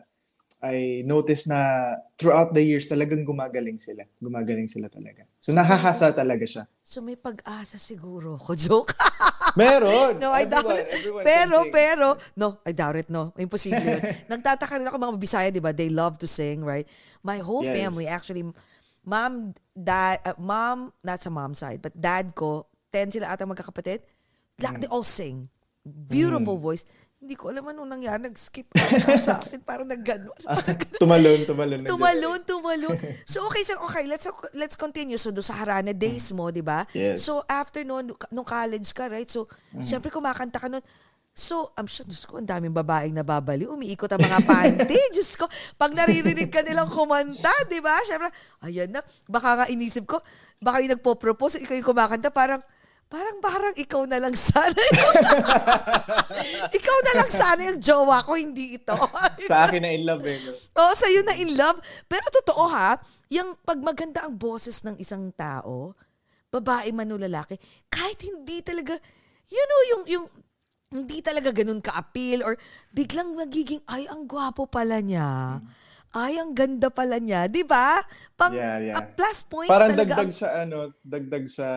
I noticed na throughout the years talagang gumagaling sila. Gumagaling sila talaga. So, nahahasa talaga siya. So may pag-asa siguro ko. Joke. Meron! no, I doubt Everyone- it. everyone Pero, pero, no, I doubt it, no. Imposible yun. Nagtataka rin ako mga Bisaya, di ba? They love to sing, right? My whole Yes. family, actually, mom, dad, uh, mom, not sa mom side, but dad ko, 10 sila ata magkakapatid. Like, Mm. they all sing. Beautiful voice. Hindi ko alam anong nangyari. Nag-skip ka sa akin. Parang nag-ganon. tumalon, tumalon. na dyan. Tumalon, tumalon. So okay, so okay, let's let's continue. So do sa Harana days mo, 'di ba? Yes. So after noon, nung college ka, right? So syempre kumakanta ka noon. So, I'm sure, Diyos ko, ang daming babaeng nababali. Umiikot ang mga panty. Diyos ko, pag naririnig ka nilang kumanta, di ba? Syempre, ayan na. Baka nga inisip ko, baka yung nagpo-propose, ikaw yung kumakanta, parang, parang parang ikaw na lang sana yung, ikaw na lang sana yung jowa ko, hindi ito. Sa akin na in love eh. Oo, sa'yo na in love. Pero totoo ha, yung pag maganda ang boses ng isang tao, babae man o lalaki, kahit hindi talaga, you know, yung, yung, hindi talaga ganun ka-appeal or biglang nagiging, ay, ang gwapo pala niya. Ay, ang ganda pala niya. Di ba? Pang, Yeah, yeah. plus point Parang talaga. dagdag sa ano, dagdag sa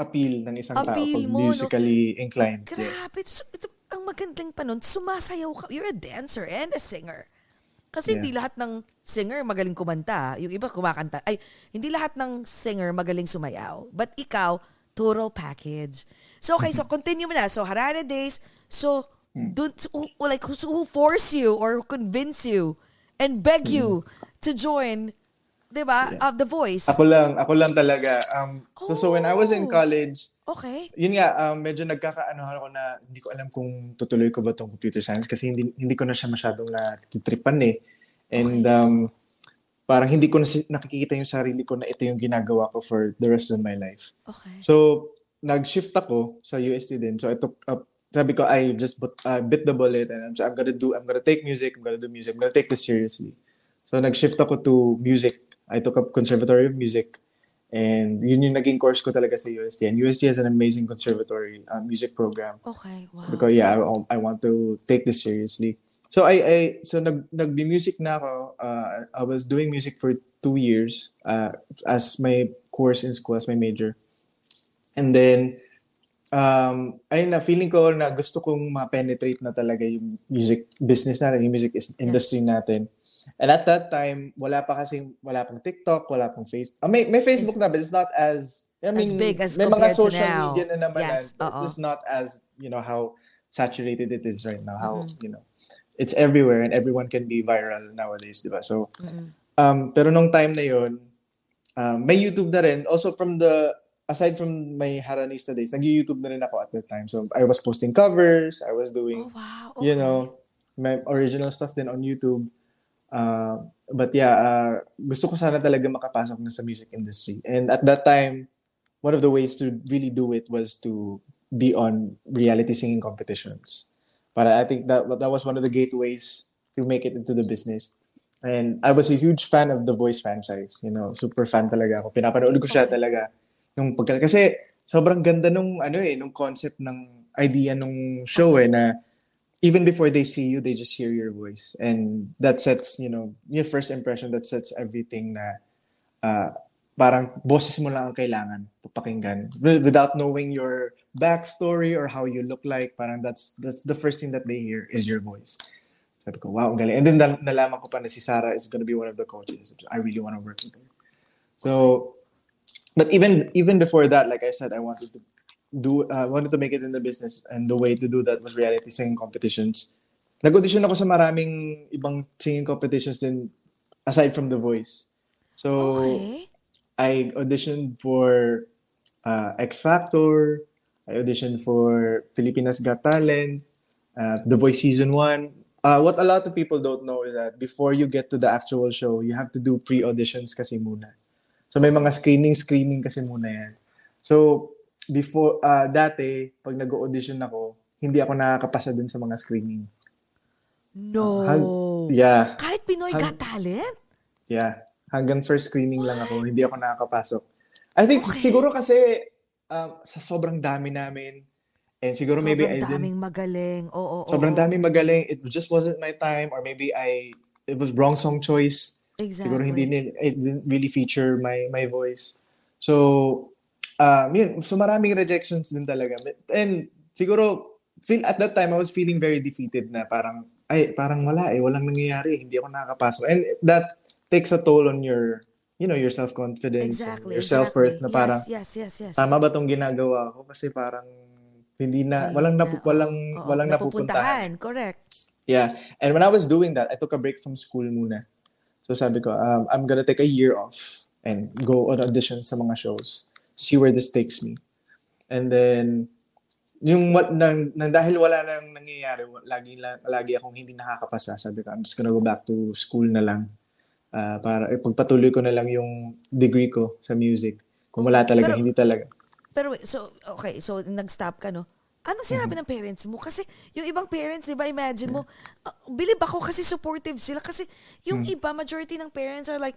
appeal ng isang tao Appeal pag mo, no? musically inclined. Yeah. Grabe. So, ito, ang magandang pa nun, sumasayaw ka. You're a dancer and a singer. Kasi Yeah. hindi lahat ng singer magaling kumanta. Yung iba kumakanta. Ay, hindi lahat ng singer magaling sumayaw. But ikaw, total package. So, okay, so continue mo na. So, Harana Days. So, dun, so, who, like, who, who force you or convince you and beg you to join, di ba, of The Voice? Ako lang, ako lang talaga. Um, so, so when I was in Oh. college, Okay. yun nga, um, medyo nagkakaano ako na hindi ko alam kung tutuloy ko ba tong computer science kasi hindi hindi ko na siya masyadong natitripan eh. And um, parang hindi ko na nakikita yung sarili ko na ito yung ginagawa ko for the rest of my life. Okay. So, nag-shift ako sa UST din. So, I took up, sabi ko, I just but, uh, bit the bullet and I'm, I'm gonna do, I'm gonna take music, I'm gonna do music, I'm gonna take this seriously. So, nag-shift ako to music. I took up Conservatory of Music and yun yung naging course ko talaga sa UST. And UST has an amazing conservatory uh, music program. Okay. Wow. Because yeah, I, I want to take this seriously. So I, I so nag nagbi-music na ako. Uh, I was doing music for two years uh, as my course in school, as my major. And then, um, ayun na, feeling ko na gusto kong ma-penetrate na talaga yung music business natin, yung music industry natin. And at that time, wala pa kasing, wala pang TikTok, wala pang Facebook. may, may Facebook na, but it's not as, I mean, big as may mga social now. media na naman Yes, na, it's not as, you know, how saturated it is right now. How, Mm-hmm. you know, it's everywhere and everyone can be viral nowadays, di ba? So, um, pero nung time na yun, um, may YouTube na rin. Also from the, aside from my Haranista days, nag-YouTube na rin ako at that time. So, I was posting covers, I was doing, Oh, wow. you okay. know, my original stuff din on YouTube. Uh, but yeah, uh, gusto ko sana talaga makapasok na sa music industry. And at that time, one of the ways to really do it was to be on reality singing competitions. But I think that that was one of the gateways to make it into the business. And I was a huge fan of the Voice franchise. You know, super fan talaga ako. Pinapanood ko siya talaga. Nung pagka, kasi sobrang ganda nung ano eh, nung concept ng idea nung show eh na even before they see you, they just hear your voice. And that sets, you know, your first impression, that sets everything na uh, parang boses mo lang ang kailangan Without knowing your backstory or how you look like, parang that's that's the first thing that they hear is your voice. Sabi ko, wow, galing. And then nal- nalaman ko pa na si Sarah is gonna be one of the coaches. I really want to work with her. So, but even even before that, like I said, I wanted to do uh, wanted to make it in the business and the way to do that was reality singing competitions. Nag-audition ako sa maraming ibang singing competitions din aside from The Voice. So Okay. I auditioned for uh, X Factor, I auditioned for Pilipinas Got Talent, uh, The Voice Season 1. Uh, what a lot of people don't know is that before you get to the actual show, you have to do pre-auditions kasi muna. So may mga screening-screening kasi muna yan. So before, uh, dati, pag nag-audition ako, hindi ako nakakapasa dun sa mga screening. No. Hang- yeah. Kahit Pinoy Hang- Got Talent? Yeah. Hanggang first screening lang ako, hindi ako nakakapasok. I think siguro kasi um, sa sobrang dami namin and siguro maybe I Sobrang didn't daming magaling. Oo, oo. sobrang oo. daming magaling. It just wasn't my time or maybe I it was wrong song choice. Siguro hindi Exactly. it didn't really feature my my voice. So um yun, so maraming rejections din talaga. And siguro feel at that time I was feeling very defeated na parang ay parang wala eh, walang nangyayari, hindi ako nakakapasok. And that takes a toll on your you know, your self-confidence, Exactly. your self-worth exactly. na parang Yes, yes, yes, yes. tama ba tong ginagawa ko kasi parang hindi na walang na, napu, walang Oo, walang napupuntahan. Correct. Yeah. And when I was doing that, I took a break from school muna. So sabi ko, um, I'm gonna take a year off and go on auditions sa mga shows. See where this takes me. And then, yung what, nang, nang dahil wala nang nangyayari, lagi, la- lagi akong hindi nakakapasa. Sabi ko, I'm just gonna go back to school na lang. Ah, para eh, pagpatuloy ko na lang yung degree ko sa music. Kung wala talaga, Pero- hindi talaga. Pero wait, so, okay, so nag-stop ka, no? Ano sinabi Mm-hmm. ng parents mo? Kasi yung ibang parents, di ba, imagine mo, uh, bilib ako kasi supportive sila. Kasi yung Mm. iba, majority ng parents are like,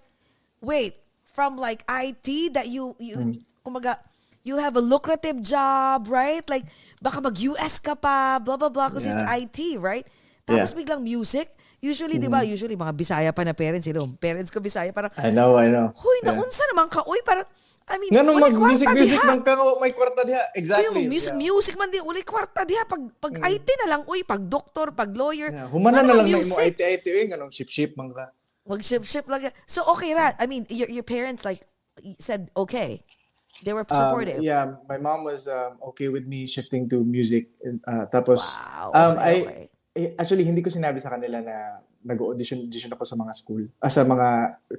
wait, from like IT that you, you Mm. Kumaga, you have a lucrative job, right? Like, baka mag-US ka pa, blah, blah, blah, because it's Yeah. IT, right? Tapos Yeah. biglang music. Usually, di ba, usually mga Bisaya pa na parents, you know, parents ko Bisaya, parang, I know, I know. huy, Yeah. naunsa naman ka, uy, parang, I mean, Nga nung mag-music, music man ka, may kwarta diha. Exactly. Uy, music, yeah. Music man di, uli kwarta diha. Pag, pag IT na lang, uy, pag doktor, pag lawyer. Yeah. Humana ano na ang lang na mo music? IT-IT, eh, ganong ship-ship man ka. Mag-ship-ship lang. So, okay ra. I mean, your, your parents, like, said, okay. They were Um, supportive. yeah, my mom was um, okay with me shifting to music. Uh, tapos, Wow, um, okay, I, eh, actually, hindi ko sinabi sa kanila na nag-audition audition ako sa mga school, ah, sa mga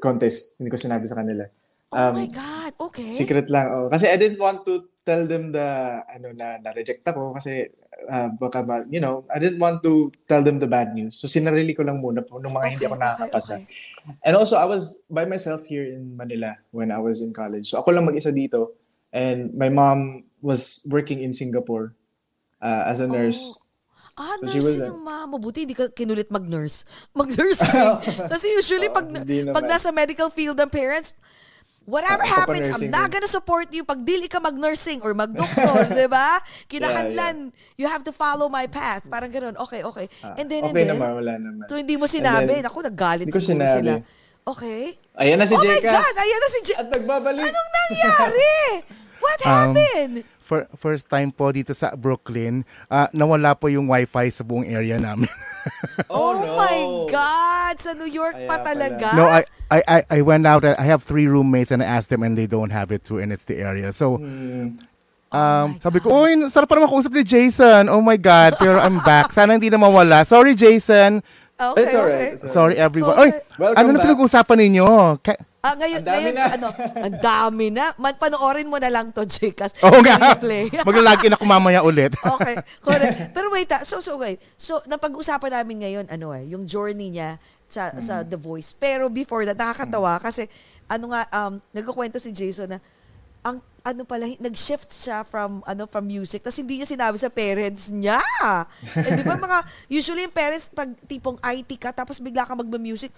contest. Hindi ko sinabi sa kanila. oh Um, my God, okay. Secret lang. Oh. Kasi I didn't want to tell them the, ano, na, na-reject ako kasi, uh, baka, ma- you know, I didn't want to tell them the bad news. So, sinarili ko lang muna po nung mga hindi ako Okay, okay, nakakapasa. okay. And also, I was by myself here in Manila when I was in college. So, ako lang mag-isa dito. And my mom was working in Singapore uh, as a nurse. Ah, So nursing a- yung mama. Buti hindi ka kinulit mag-nurse. Mag-nurse. Kasi usually, pag, Oh, pag naman. nasa medical field ng parents, whatever Ah, happens, I'm not gonna support you pag dili ka mag-nursing or mag-doktor, di ba? Kinahanglan, you have to follow my path. Parang ganun. Okay, okay. Ah, And then, and okay then, naman, wala naman. So, hindi mo And sinabi. then, Naku, naggalit hindi ko sinabi. sila. Okay. Ayan na si oh my Jeka. God! Ayan na si Je- At nagbabalik. Anong nangyari? What Um, happened? For, first time po dito sa Brooklyn, ah, nawala po yung wifi sa buong area namin. Oh, no. my God! Sa New York pa Kaya pala. talaga? no, I, I, I, I went out, I have three roommates and I asked them and they don't have it too and it's the area. So, Hmm. um, sabi ko, uy, sarap pa naman kausap ni Jason. Oh my God, pero I'm back. Sana hindi na mawala. Sorry, Jason. Okay, It's alright. okay. Sorry, everyone. Okay. Oy, Welcome ano na back. pinag-uusapan ninyo? Ka- Ah, ngayon, Ang dami ngayon, na. ano, ang dami na. Man, panoorin mo na lang to, Jikas. Oo nga. Maglalagin ako mamaya ulit. okay, correct. Pero wait, ah, so, so, okay. So, napag-usapan namin ngayon, ano eh, yung journey niya sa, sa Mm. The Voice. Pero before that, nakakatawa kasi, ano nga, um, nagkukwento si Jason na, ang ano pala, nag-shift siya from ano from music tapos hindi niya sinabi sa parents niya. eh, di ba mga, usually yung parents, pag tipong IT ka, tapos bigla ka magba-music,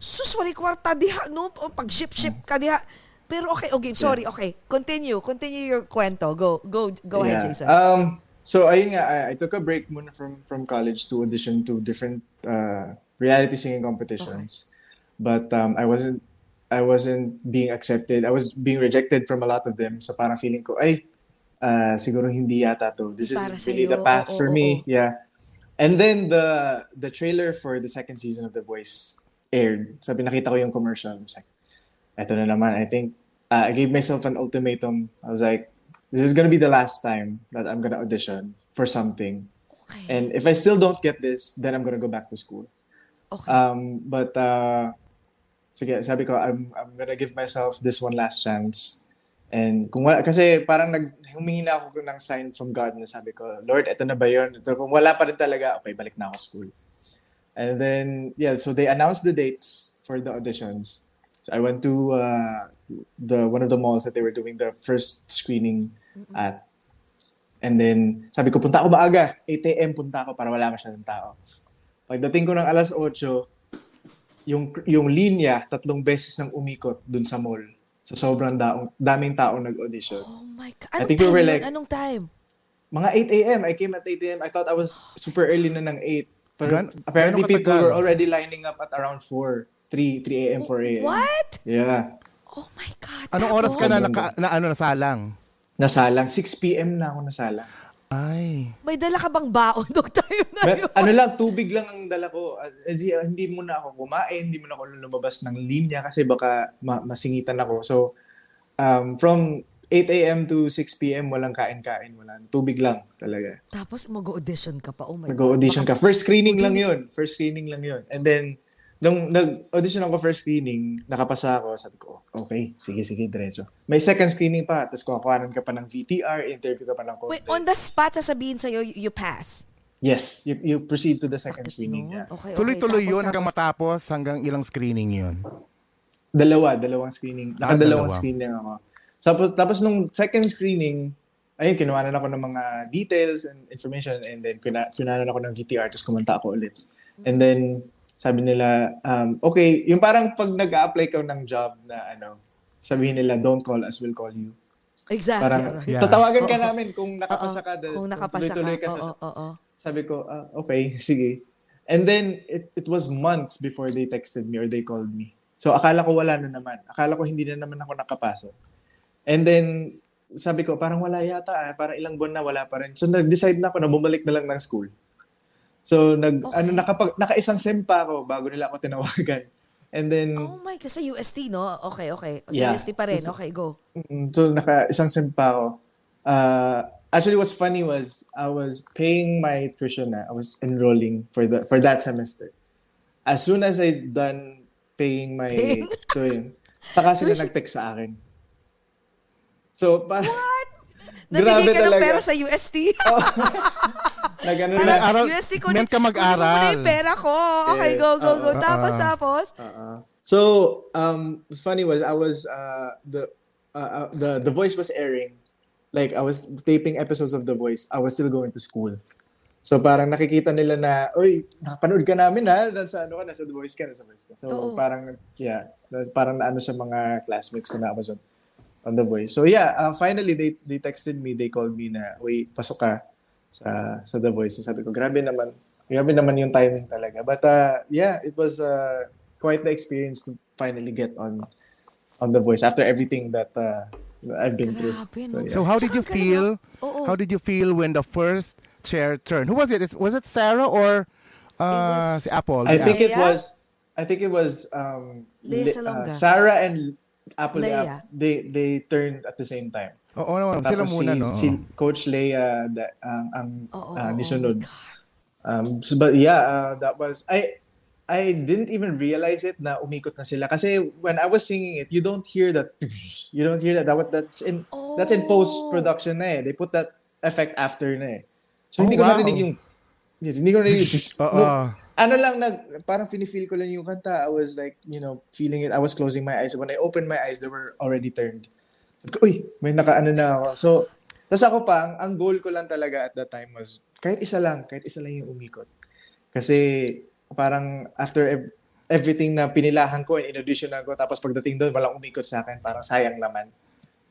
sus, wali kwarta diha, no? O, pag ship-ship ka diha. Pero okay, okay, sorry, okay. Continue, continue your kwento. Go, go, go ahead, Yeah. Jason. Um, so ayun nga, I, I took a break muna from from college to audition to different uh, reality singing competitions. But um, I wasn't I wasn't being accepted. I was being rejected from a lot of them. So parang feeling ko, ay, uh, siguro hindi yata to. This is Para really the path Oo, for oo, me. oo. Yeah. And then the the trailer for the second season of The Voice aired. Sabi nakita ko yung commercial. I was like, eto na naman. I think uh, I gave myself an ultimatum. I was like, this is gonna be the last time that I'm gonna audition for something. okay. And if I still don't get this, then I'm gonna go back to school. okay. Um, but uh, sige, sabi ko, I'm I'm gonna give myself this one last chance. And kung wala, kasi parang nag, humingi na ako ng sign from God na sabi ko, Lord, eto na ba yun? So, kung wala pa rin talaga, okay, balik na ako school. And then, yeah, so they announced the dates for the auditions. So I went to uh, the one of the malls that they were doing the first screening at. And then, sabi ko, punta ako maaga. 8 a.m. punta ako para wala masyadong tao. Pagdating ko ng alas 8, yung, yung linya, tatlong beses nang umikot dun sa mall. So sobrang daong, daming taong nag-audition. Oh my God. I Anong think we were like- Anong time? Mga 8 a.m. I came at 8 a.m. I thought I was super early na ng 8. But Gan- apparently people katagal? were already lining up at around 4. 3, 3 a.m., 4 a.m. What? Yeah. Oh my God. Anong oras ka na, naka, na ano, nasalang? Nasalang. 6 p.m. na ako nasalang. Ay. May dala ka bang baon? Dok tayo na But, yun. ano lang, tubig lang ang dala ko. Uh, Hindi, hindi muna ako kumain, hindi muna ako lumabas ng linya kasi baka ma- masingitan ako. So, um, from 8 a.m. to 6 p.m. walang kain-kain, wala. Tubig lang talaga. Tapos mag-audition ka pa. Oh my God. Nag-audition ka. First screening lang yun. First screening lang yun. And then, nung nag-audition ako first screening, nakapasa ako, sabi ko, okay, sige, sige, diretso. May second screening pa, tapos kukuhanan ka pa ng VTR, interview ka pa ng Wait, content. on the spot, sasabihin sa'yo, you, you pass. Yes, you, you proceed to the second Sakit screening. nun. Yeah. Okay, okay. Tuloy-tuloy Tapos, yun hanggang tapos- matapos, hanggang ilang screening yun. Dalawa, dalawang screening. Nakadalawang dalawa. screening ako. Tapos, tapos nung second screening, ayun, kinuhanan ako ng mga details and information and then kinuhanan ako ng VTR tapos kumanta ako ulit. And then, sabi nila, um, okay, yung parang pag nag-apply ka ng job na ano, sabihin nila, don't call us, we'll call you. Exactly. Parang. Yeah. tatawagan ka Oo. namin kung nakapasa ka. dahil Kung nakapasa ka. tuloy-tuloy ka sa Oo, oo, oo. sabi ko, ah, okay, sige. And then, it, it was months before they texted me or they called me. So, akala ko wala na naman. Akala ko hindi na naman ako nakapasok. And then, sabi ko, parang wala yata. Ah. Parang ilang buwan na, wala pa rin. So, nag-decide na ako na bumalik na lang ng school. So, nag, Okay. ano, nakapag, naka-isang sem pa ako bago nila ako tinawagan. And then, Oh my. Sa UST, no? Okay, okay. Sa Yeah. UST pa rin. Okay, go. So naka isang sem pa ako. Uh, actually, what's funny was I was paying my tuition na. I was enrolling for the for that semester. As soon as I done paying my tuition, saka sila nag-text sa akin. So, pa, What? Grabe Nabigay ka ng talaga. pera sa UST? nag-ano Parang na, Aral- UST ko meant ka mag-aral. Na yung pera ko. Okay, Yeah. go, go, go. Oo. Tapos, Oo. tapos. Uh-uh. So, um, what's funny was I was uh, the uh, uh, the the voice was airing. Like I was taping episodes of The Voice. I was still going to school. So parang nakikita nila na, oy, nakapanood ka namin ha, nasa ano ka, nasa The Voice ka, nasa Voice ka. So Oo. parang, yeah, na- parang naano sa mga classmates ko na I was on, on The Voice. So yeah, uh, finally, they they texted me, they called me na, uy, pasok ka sa sa The Voice. So sabi ko, grabe naman, grabe naman yung timing talaga. But uh, yeah, it was uh, quite the experience to finally get on on The Voice after everything that uh, I've been through. Grabe, So, yeah. So how did you feel? galing- Oo. How did you feel when the first chair turned? Who was it? Was it Sarah or uh, was- si Apple? I Si think it was I think it was um Leia Le- uh, Sarah and Apple Leia. they they turned at the same time. Oo naman. Sila Tapos muna, si, no? si Coach Leia that ang ang Oo, uh, oo, nisunod. oh. Um so- but yeah, uh, that was I I didn't even realize it na umikot na sila kasi when I was singing it, you don't hear that you don't hear that that that's in that's in Oh. post production na eh. They put that effect after na eh. So Oh, hindi ko wow. narinig yung yes, hindi ko narinig. Oo. No, ano lang nag parang feel ko lang yung kanta. I was like, you know, feeling it. I was closing my eyes. When I opened my eyes, they were already turned. Sabi ko, uy, may nakaano na ako. So, tas ako pa, ang, ang goal ko lang talaga at that time was, kahit isa lang, kahit isa lang yung umikot. Kasi, parang after ev- everything na pinilahan ko and inaudition ko, tapos pagdating doon, walang umikot sa akin, parang sayang naman.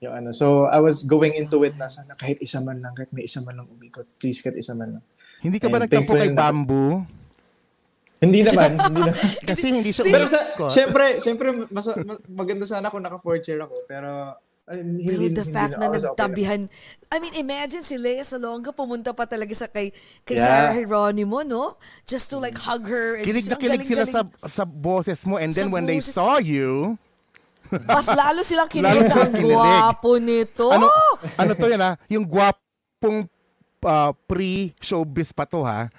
Yung ano. So, I was going into it na sana kahit isa man lang, kahit may isa man lang umikot. Please, kahit isa man lang. Hindi ka ba nagtampo kay na- Bamboo? Hindi naman, hindi naman. Kasi hindi siya Pero sa, syempre, syempre mas, ma- maganda sana kung naka four chair ako, pero ay, hindi, Pero the hindi fact na okay nagtabihan, I mean, imagine si Lea Salonga pumunta pa talaga sa kay, kay Yeah. Sarah Geronimo, no? Just to like hug her. And Kilig na kilig sila sa sa boses mo and then when they boses- saw you, Mas lalo silang Lalo kinilig na silang ang kinilig. gwapo nito. ano ano to yan ha? Yung gwapong uh, pre-showbiz pa to ha.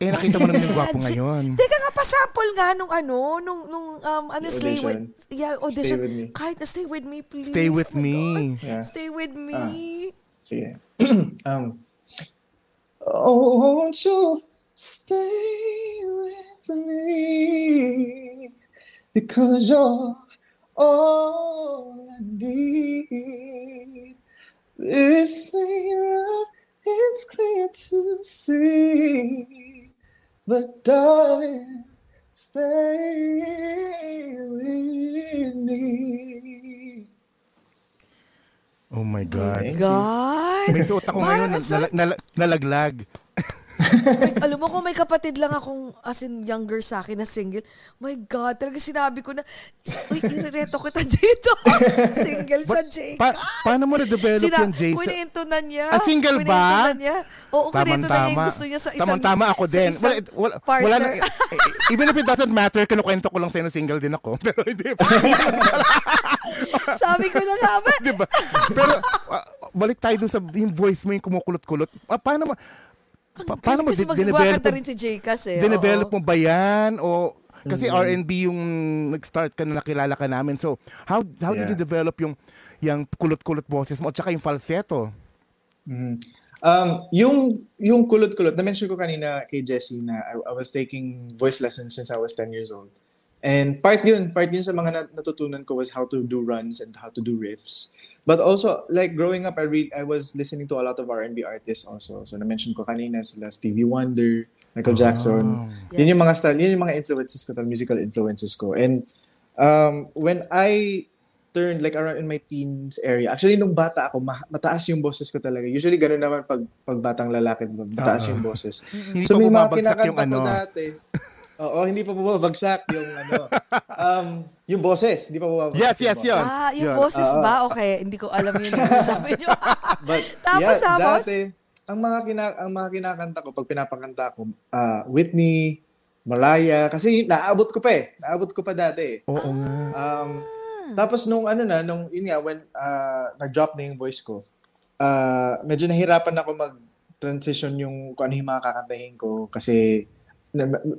Eh nakita mo naman yung gwapo ngayon. Teka nga, Pasample nga nung ano, nung, nung um, ano, Slay with, yeah, audition. Stay With Me. Kahit na Stay With Me, please. Stay With Oh Me. God. Yeah. Stay With Me. Ah. Sige. um, oh, won't you stay with me? Because you're all I need. This ain't love, it's clear to see. But darling, stay with me. Oh my God. God. May suot ako Parang ngayon, ang sarap. nal- nal- nalaglag. Like, alam mo kung may kapatid lang akong as in younger sa akin na single, my God, talaga sinabi ko na, uy, inireto kita dito. single siya, Jake. Pa- paano mo na-develop Sina- yung sa- Kwento na niya. Ah, single ba? na niya. Oo, kwento na niya yung gusto niya sa isang Tama-tama ako din. Wala, wala, partner. wala na, even if it doesn't matter, kinukwento ko lang sa'yo na single din ako. Pero hindi. Sabi ko na nga ba? diba? Pero, ah, balik tayo dun sa yung voice mo yung kumukulot-kulot. Ah, paano mo, pa- paano mo Kasi di- magagawa dinevelop kanta rin si Jay kasi. dinevelop mo ba yan? O, kasi Mm. R&B yung nag-start ka na nakilala ka namin. So, how how did Yeah. you develop yung yung kulot-kulot boses mo at saka yung falsetto? Um, yung yung kulot-kulot, na-mention ko kanina kay Jessie na I, I was taking voice lessons since I was 10 years old. And part yun, part yun sa mga nat- natutunan ko was how to do runs and how to do riffs. But also, like growing up, I read, I was listening to a lot of R&B artists also. So na-mention ko kanina sila Stevie Wonder, Michael Jackson. Yun yung mga style, yun yung mga influences ko, musical influences ko. And um, when I turned like around in my teens area. Actually, nung bata ako, ma- mataas yung boses ko talaga. Usually, ganun naman pag, pag batang lalaki, mataas yung boses. So, may mga kinakanta yung ko ano. dati. Oo, hindi pa bumabagsak yung ano. Um, yung boses, hindi pa bumabagsak. Yes, yes, yun. Ah, yung Yun. boses Oo. ba? Okay, hindi ko alam yun. Sabi niyo. But, Tapos, yeah, tapos? dati, ang mga, kina, ang mga kinakanta ko, pag pinapakanta ko, ah, Whitney, Malaya, kasi naabot ko pa eh. Naabot ko pa dati eh. Oo nga. Um, tapos nung ano na, nung yun nga, when uh, nag-drop na yung voice ko, uh, medyo nahirapan ako mag-transition yung kung ano yung mga kakantahin ko kasi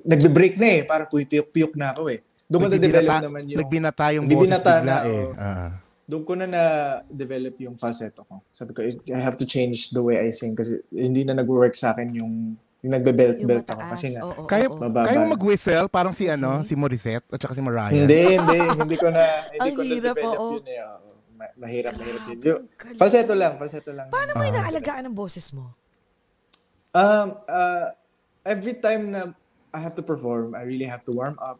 nagbe-break na eh, parang puyok-puyok na ako eh. Doon ko na-develop naman yung... Nagbinata yung boses bigla na, eh. Ah. Doon ko na na-develop yung falsetto ko. Sabi ko, I have to change the way I sing kasi hindi na nag-work sa akin yung yung nagbe-belt-belt Yung ako kasi nga. Kaya. Mababa. kaya mo mag-whistle parang si ano, si Morissette at saka si Mariah. Hindi, hindi. Hindi ko na, hindi ko hirap, na-develop oo. yun eh. Ma- mahirap, mahirap yun. Yung, falsetto lang, falsetto lang. Paano mo inaalagaan ang boses mo? Um, uh, every time na I have to perform, I really have to warm up.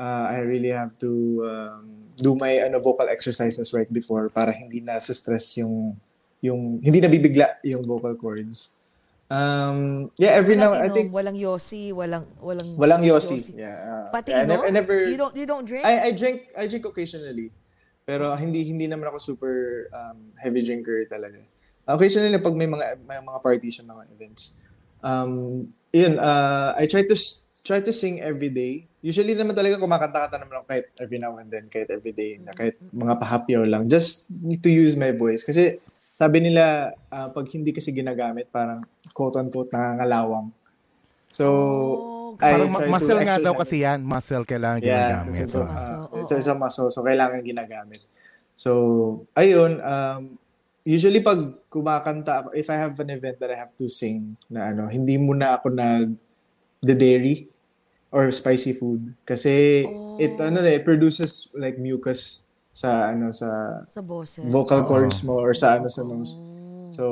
Uh, I really have to um, do my ano, vocal exercises right before para hindi na sa stress yung yung hindi nabibigla yung vocal cords. Um, yeah, every now Walang I inom, think walang yosi, walang walang walang yosi. Yeah. uh, Pati I, inom? never, I never You don't you don't drink? I, I drink I drink occasionally. Pero hindi hindi naman ako super um, heavy drinker talaga. Occasionally pag may mga may mga parties yung mga events. Um yun, uh, I try to s- try to sing every day. Usually naman talaga kumakanta-kanta naman ako kahit every now and then, kahit every day, na kahit mga pahapyaw lang. Just to use my voice. Kasi sabi nila, uh, pag hindi kasi ginagamit, parang quote-unquote nangangalawang. So, Oh, I Parang ma- try to muscle nga daw kasi yan. Muscle kailangan Yeah, ginagamit. muscle, uh, oo. isa sa muscle. So, kailangan ginagamit. So, ayun, um, usually pag kumakanta ako, if I have an event that I have to sing na ano, hindi muna ako nag the dairy or spicy food kasi it Oh. ano eh, it produces like mucus sa ano sa sa boses. vocal cords mo or sa ano sa nose. Oh. So,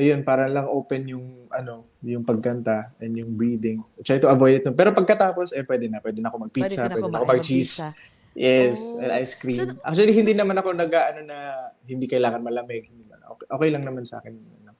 ayun, para lang open yung ano, yung pagkanta and yung breathing. Try to avoid it. Pero pagkatapos, eh, pwede na. Pwede na ako mag-pizza, Pwede pwede, na ako mag-cheese. Yes, Oh. and ice cream. So, Actually, hindi naman ako nag-ano na hindi kailangan malamig. Okay, lang naman sa akin. ano,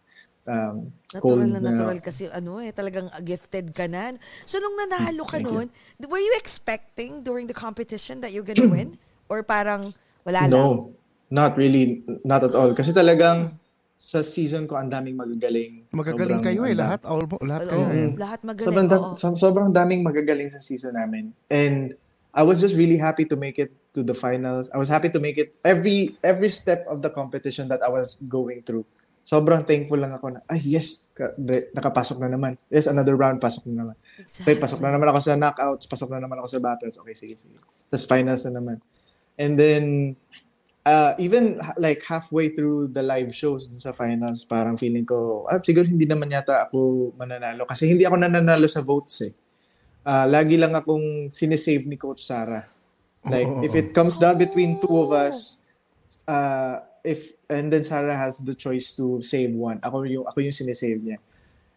Um, cold Natural na natural kasi ano eh, talagang gifted ka na. So nung nanalo ka noon, were you expecting during the competition that you're gonna win? Or parang wala lang? No, not really. Not at all. Kasi talagang sa season ko, ang daming magagaling. Magagaling Sobrang kayo eh. ang Lahat, all, lahat kayo eh. lahat magaling. Sobrang, da- sobrang daming magagaling sa season namin. And I was just really happy to make it to the finals. I was happy to make it every every step of the competition that I was going through. sobrang thankful lang ako na, ay yes, nakapasok na naman. Yes, another round, pasok na naman. Okay, pasok na naman ako sa knockouts, pasok na naman ako sa battles. Okay, sige, sige. Tapos finals na naman. And then, uh, even like halfway through the live shows sa finals, parang feeling ko, ah, siguro hindi naman yata ako mananalo. Kasi hindi ako nananalo sa votes eh. Ah, lagi lang akong sinesave ni Coach Sarah. Like, if it comes down between two of us, uh, if and then Sarah has the choice to save one. Ako yung ako yung sinesave niya.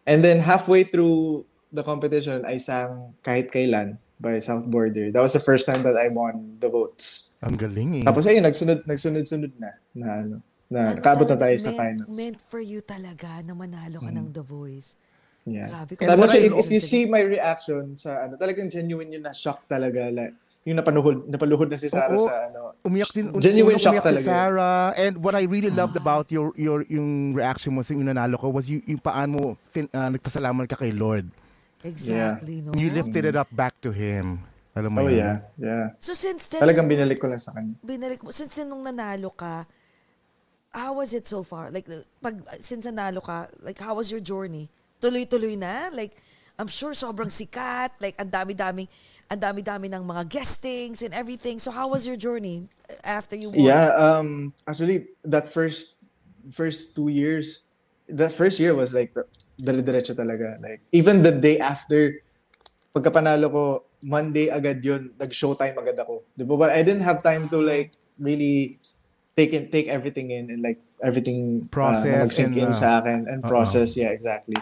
And then halfway through the competition, I sang Kahit Kailan by South Border. That was the first time that I won the votes. Ang galing eh. Tapos ayun, nagsunod, nagsunod-sunod na, na ano, na kaabot na tayo sa meant, finals. Meant for you talaga na manalo ka ng The Voice. Yeah. Grabe. So I'm not sure if, if you see my reaction sa ano, talagang genuine yun na shock talaga. Like, yung napanuhod, napaluhod na si Sarah Oo. sa ano. umiyak din Genuine unang shock umiyak si talaga. Sarah and what I really loved about your your yung reaction mo sa yung nanalo ko was yung, yung paan mo fin, ah, nagpasalamat ka kay Lord Exactly, no? you lifted it up back to him alam mo Oh yun yeah, yeah. So since then, Talagang binalik ko lang sa kanya. binalik mo, since then nung nanalo ka, how was it so far? Like, pag, since nanalo ka, like, how was your journey? Tuloy-tuloy na? Like, I'm sure sobrang sikat. Like, ang dami-daming, ang dami-dami ng mga guestings and everything. So, how was your journey after you won? Yeah, um actually that first first two years, the first year was like dali-diretso talaga. Like even the day after pagkapanalo ko, Monday agad yun, nag-showtime agad ako. Di ba? But I didn't have time to like really take in, take everything in and like everything Process uh, mag-sink and, in uh, sa akin and uh-uh. process. Yeah, exactly.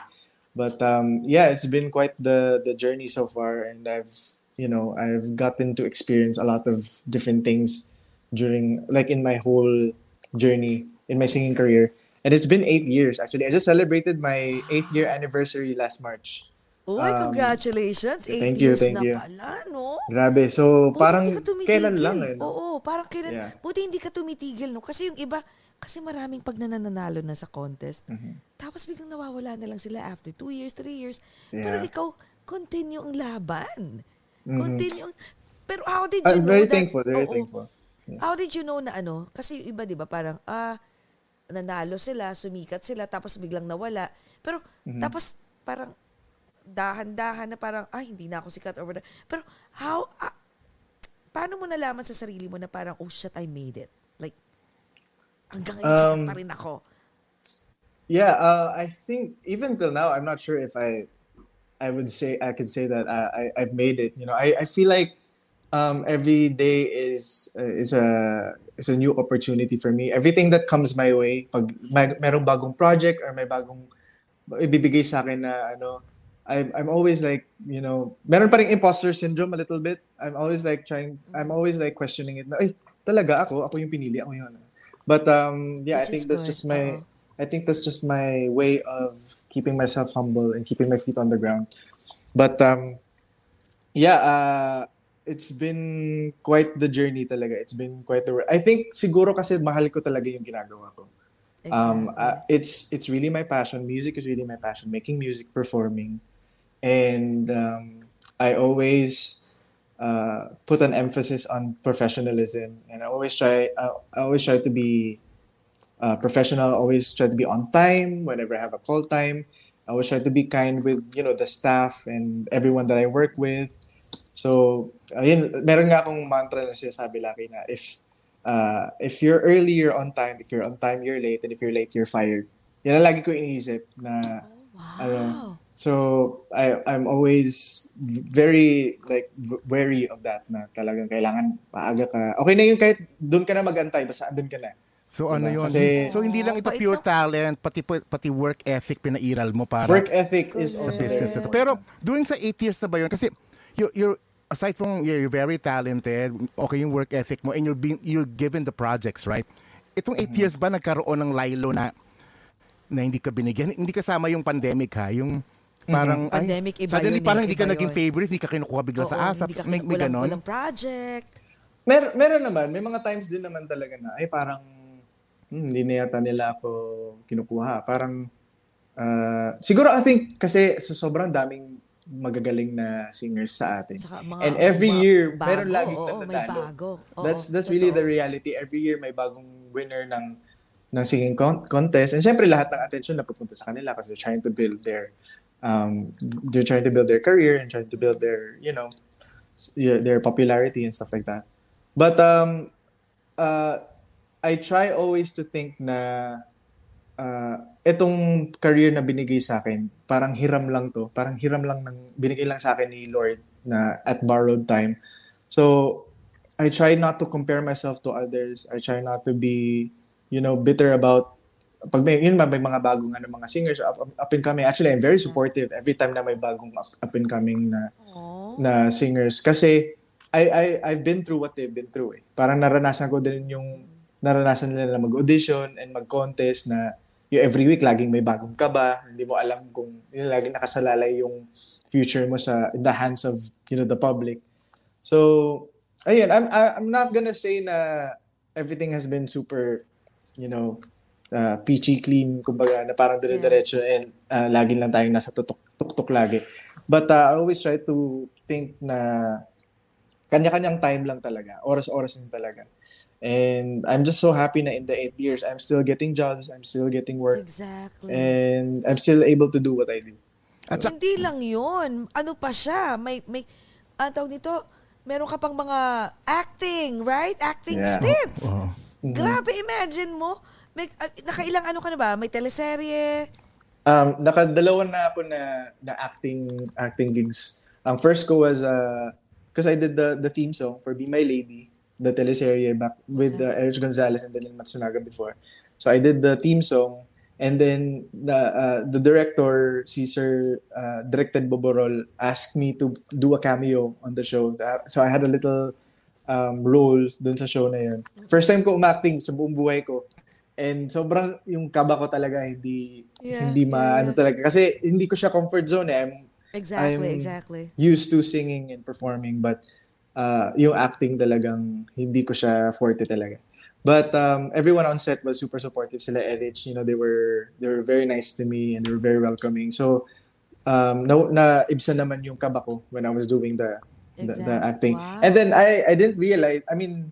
But um, yeah, it's been quite the the journey so far, and I've you know I've gotten to experience a lot of different things during like in my whole journey in my singing career. And it's been eight years actually. I just celebrated my eighth year anniversary last March. Uy, Um, congratulations. Eight thank you, years thank na you. pala, no? Grabe. So Buti parang ka kailan lang eh. no? Oo, parang kailan. Yeah. Buti hindi ka tumitigil, no? Kasi yung iba, kasi maraming pag nananalo na sa contest, Mm-hmm. tapos biglang nawawala na lang sila after two years, three years. Pero Yeah. ikaw, continue ang laban. Mhm. Continue. ang- Pero how did you I'm know very that- thankful, very Oo. thankful. How did you know na ano? Kasi iba, di ba, parang, ah, nanalo sila, sumikat sila, tapos biglang nawala. Pero, Mhm. tapos, parang, dahan-dahan na parang, ay, hindi na ako sikat or whatever. Pero, how, ah, paano mo nalaman sa sarili mo na parang, oh shit, I made it? Like, hanggang Um, pa rin ako. Yeah, uh, I think even till now, I'm not sure if I, I would say I could say that I, I I've made it. You know, I, I feel like um, every day is uh, is a is a new opportunity for me. Everything that comes my way, pag may, merong bagong project or may bagong ibibigay sa akin na ano, I'm I'm always like you know, meron pa ring imposter syndrome a little bit. I'm always like trying. I'm always like questioning it. Na, ay, talaga ako, ako yung pinili, ako ano. But um, yeah, I Which think is that's good, just my. I think that's just my way of keeping myself humble and keeping my feet on the ground. But um, yeah, uh, it's been quite the journey talaga. It's been quite the. I think siguro kasi mahal ko talaga yung ginagawa ko. Um, uh, it's it's really my passion. Music is really my passion. Making music, performing, and um, I always uh, put an emphasis on professionalism, and I always try. I, I always try to be uh, professional. Always try to be on time whenever I have a call time. I always try to be kind with you know the staff and everyone that I work with. So, ayun, meron nga akong mantra na sinasabi laki na if uh, if you're early, you're on time. If you're on time, you're late. And if you're late, you're fired. Yan ang lagi ko iniisip na ano, so I I'm always very like wary of that na talagang kailangan maaga ka. Okay na yun kahit doon ka na magantay basta andun ka na. so ano Diba? yun Kasi- so hindi lang ito Bait pure na- talent pati pati work ethic pinairal mo para Work ethic is sa also business there. ito. Pero during sa 8 years na ba yun? Kasi you're, you're aside from you're very talented, okay yung work ethic mo and you're being you're given the projects, right? Itong 8 years ba nagkaroon ng Lilo na na hindi ka binigyan? Hindi kasama yung pandemic ha, yung parang ay, Pandemic, iba suddenly yun eh, parang hindi ka iba naging yun. favorite, hindi ka kinukuha bigla sa asap. hindi ka May, may walang, ganon. walang project. Mer meron naman, may mga times din naman talaga na ay parang hmm, hindi na yata nila ako kinukuha. Parang uh, siguro I think kasi so sobrang daming magagaling na singers sa atin. Tsaka mga, And every mga year, bago, meron laging oo, may nananalo. bago. Oo, that's that's really totoo. the reality. Every year may bagong winner ng ng singing con- contest. And syempre, lahat ng attention napupunta sa kanila kasi they're trying to build their, um, they're trying to build their career and trying to build their, you know, their popularity and stuff like that. But um, uh, I try always to think na uh, itong career na binigay sa akin, parang hiram lang to. Parang hiram lang ng binigay lang sa akin ni Lord na at borrowed time. So, I try not to compare myself to others. I try not to be, you know, bitter about pag may, yun ba, may mga bagong ano, mga singers up, up and coming. Actually, I'm very supportive every time na may bagong up, up and coming na na singers kasi I I I've been through what they've been through eh. Parang naranasan ko din yung naranasan nila na mag-audition and mag-contest na yung every week laging may bagong kaba, hindi mo alam kung yun laging nakasalalay yung future mo sa in the hands of you know the public. So ayun, I'm I'm not gonna say na everything has been super you know uh, peachy clean kumbaga na parang dire-diretso and uh, lagi lang tayong nasa tutok tuktok lagi. But uh, I always try to think na kanya-kanyang time lang talaga. Oras-oras lang talaga. And I'm just so happy na in the eight years, I'm still getting jobs, I'm still getting work, Exactly. and I'm still able to do what I do. At sa- Hindi lang yun. Ano pa siya? May, may, ang tawag nito, meron ka pang mga acting, right? Acting Yeah. stints. Oo. Grabe, imagine mo. May, ah, nakailang ano ka na ba? May teleserye. Um, nakadalawa na ako na, na acting acting gigs. Ang first ko was, uh, because I did the, the theme song for Be My Lady, the teleserye back with uh, Erich Gonzalez and Daniel Matsunaga before. So I did the theme song and then the uh, the director, Sir uh, Directed Boborol, asked me to do a cameo on the show. Uh, So I had a little um, role dun sa show na yun. First time ko umacting sa buong buhay ko. And sobrang yung kaba ko talaga hindi Yeah, hindi ma yeah, ano talaga kasi hindi ko siya comfort zone eh. I'm Exactly, I'm exactly. used to singing and performing but uh, yung acting talagang hindi ko siya forte talaga. But um, everyone on set was super supportive. Sila Erich, you know, they were they were very nice to me and they were very welcoming. So um, na, na ibsa naman yung kaba ko when I was doing the the, the acting. wow. And then I I didn't realize, I mean,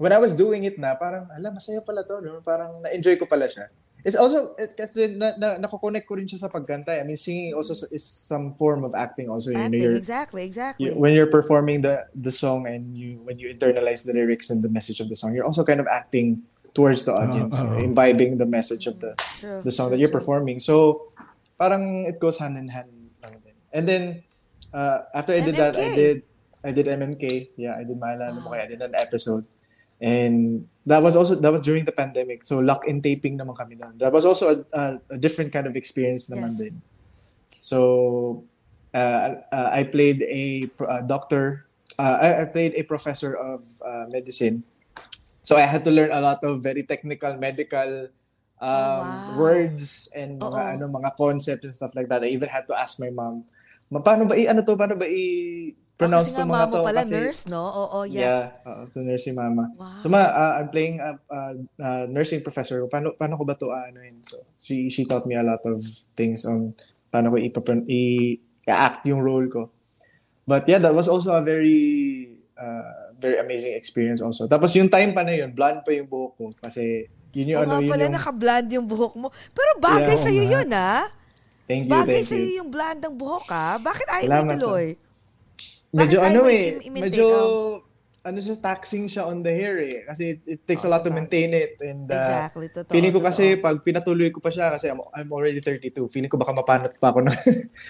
when I was doing it na, parang, ala, masaya pala to, no? Parang na-enjoy ko pala siya. It's also, it, kasi na, na, nakokonect ko rin siya sa pagkanta. I mean, singing also is some form of acting also. You know, Acting, you're- exactly, exactly. you- when you're performing the the song and you when you internalize the lyrics and the message of the song, you're also kind of acting towards the audience, oo. imbibing the message of the True, the song that you're true. performing. So parang it goes hand in hand. lang din. And then uh, after I did that, I MMK. did I did MMK. Yeah, I did Maalala mo kaya. I did an episode. And that was also that was during the pandemic. So lock in taping naman kami doon. That was also a, a, a different kind of experience naman Yes. din. So uh, uh, I played a uh, doctor. Uh, I, I played a professor of uh, medicine. So I had to learn a lot of very technical medical um, wow. words and mga ano mga concepts and stuff like that. I even had to ask my mom, "Ma, paano ba i ano to? Paano ba i pronounce oh, to mga mama to?" pala, Kasi- nurse, no? Oo, yes. Yeah, oo, so nurse si mama. Wow. So ma, uh, I'm playing a uh, uh, nursing professor. Paano paano ko ba to ano yun? So she she taught me a lot of things on paano ko ipapron i act yung role ko. But yeah, that was also a very uh, very amazing experience also. Tapos yung time pa na yun, blonde pa yung buhok ko kasi yun yung Oo ano yun pala, yung naka-blonde yung buhok mo. Pero bagay Yeah, sa'yo yun, ah. Thank you, Bagay thank sa'yo you. yung blonde ng buhok, ah. Bakit ayaw mo Salamat, ituloy? Medyo Bakit ano eh, medyo Oh. ano siya taxing siya on the hair eh kasi it, it takes Oh, a lot to maintain it and uh, Exactly, totoo, feeling ko totoo. kasi pag pinatuloy ko pa siya kasi I'm, I'm already 32 feeling ko baka mapanot pa ako ng,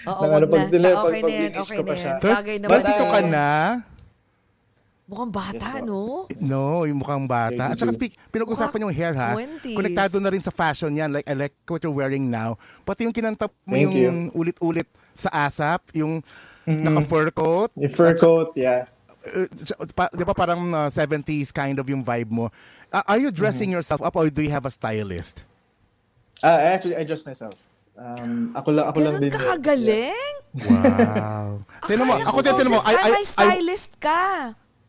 Oo, ng wag ano, na. pag, Ah, pag, okay pag na yan, okay ko na pa yan. Bagay But, 32 ka uh, na? Mukhang bata, Yes, no? No, yung mukhang bata. At saka 32. speak, pinag-usapan yung hair ha. 20s. Konektado na rin sa fashion yan. Like, I like what you're wearing now. Pati yung kinanta mo Thank yung ulit-ulit sa ASAP, yung naka-fur coat. yung fur coat yeah Uh, pa, di ba parang uh, 70s kind of yung vibe mo. Uh, are you dressing yourself up or do you have a stylist? uh, actually I dress myself um, ako lang ako lang Ganun din ka yun. kagaling? Wow. Tinan mo, ako ko din, tinan mo, I, I, may I, stylist ka.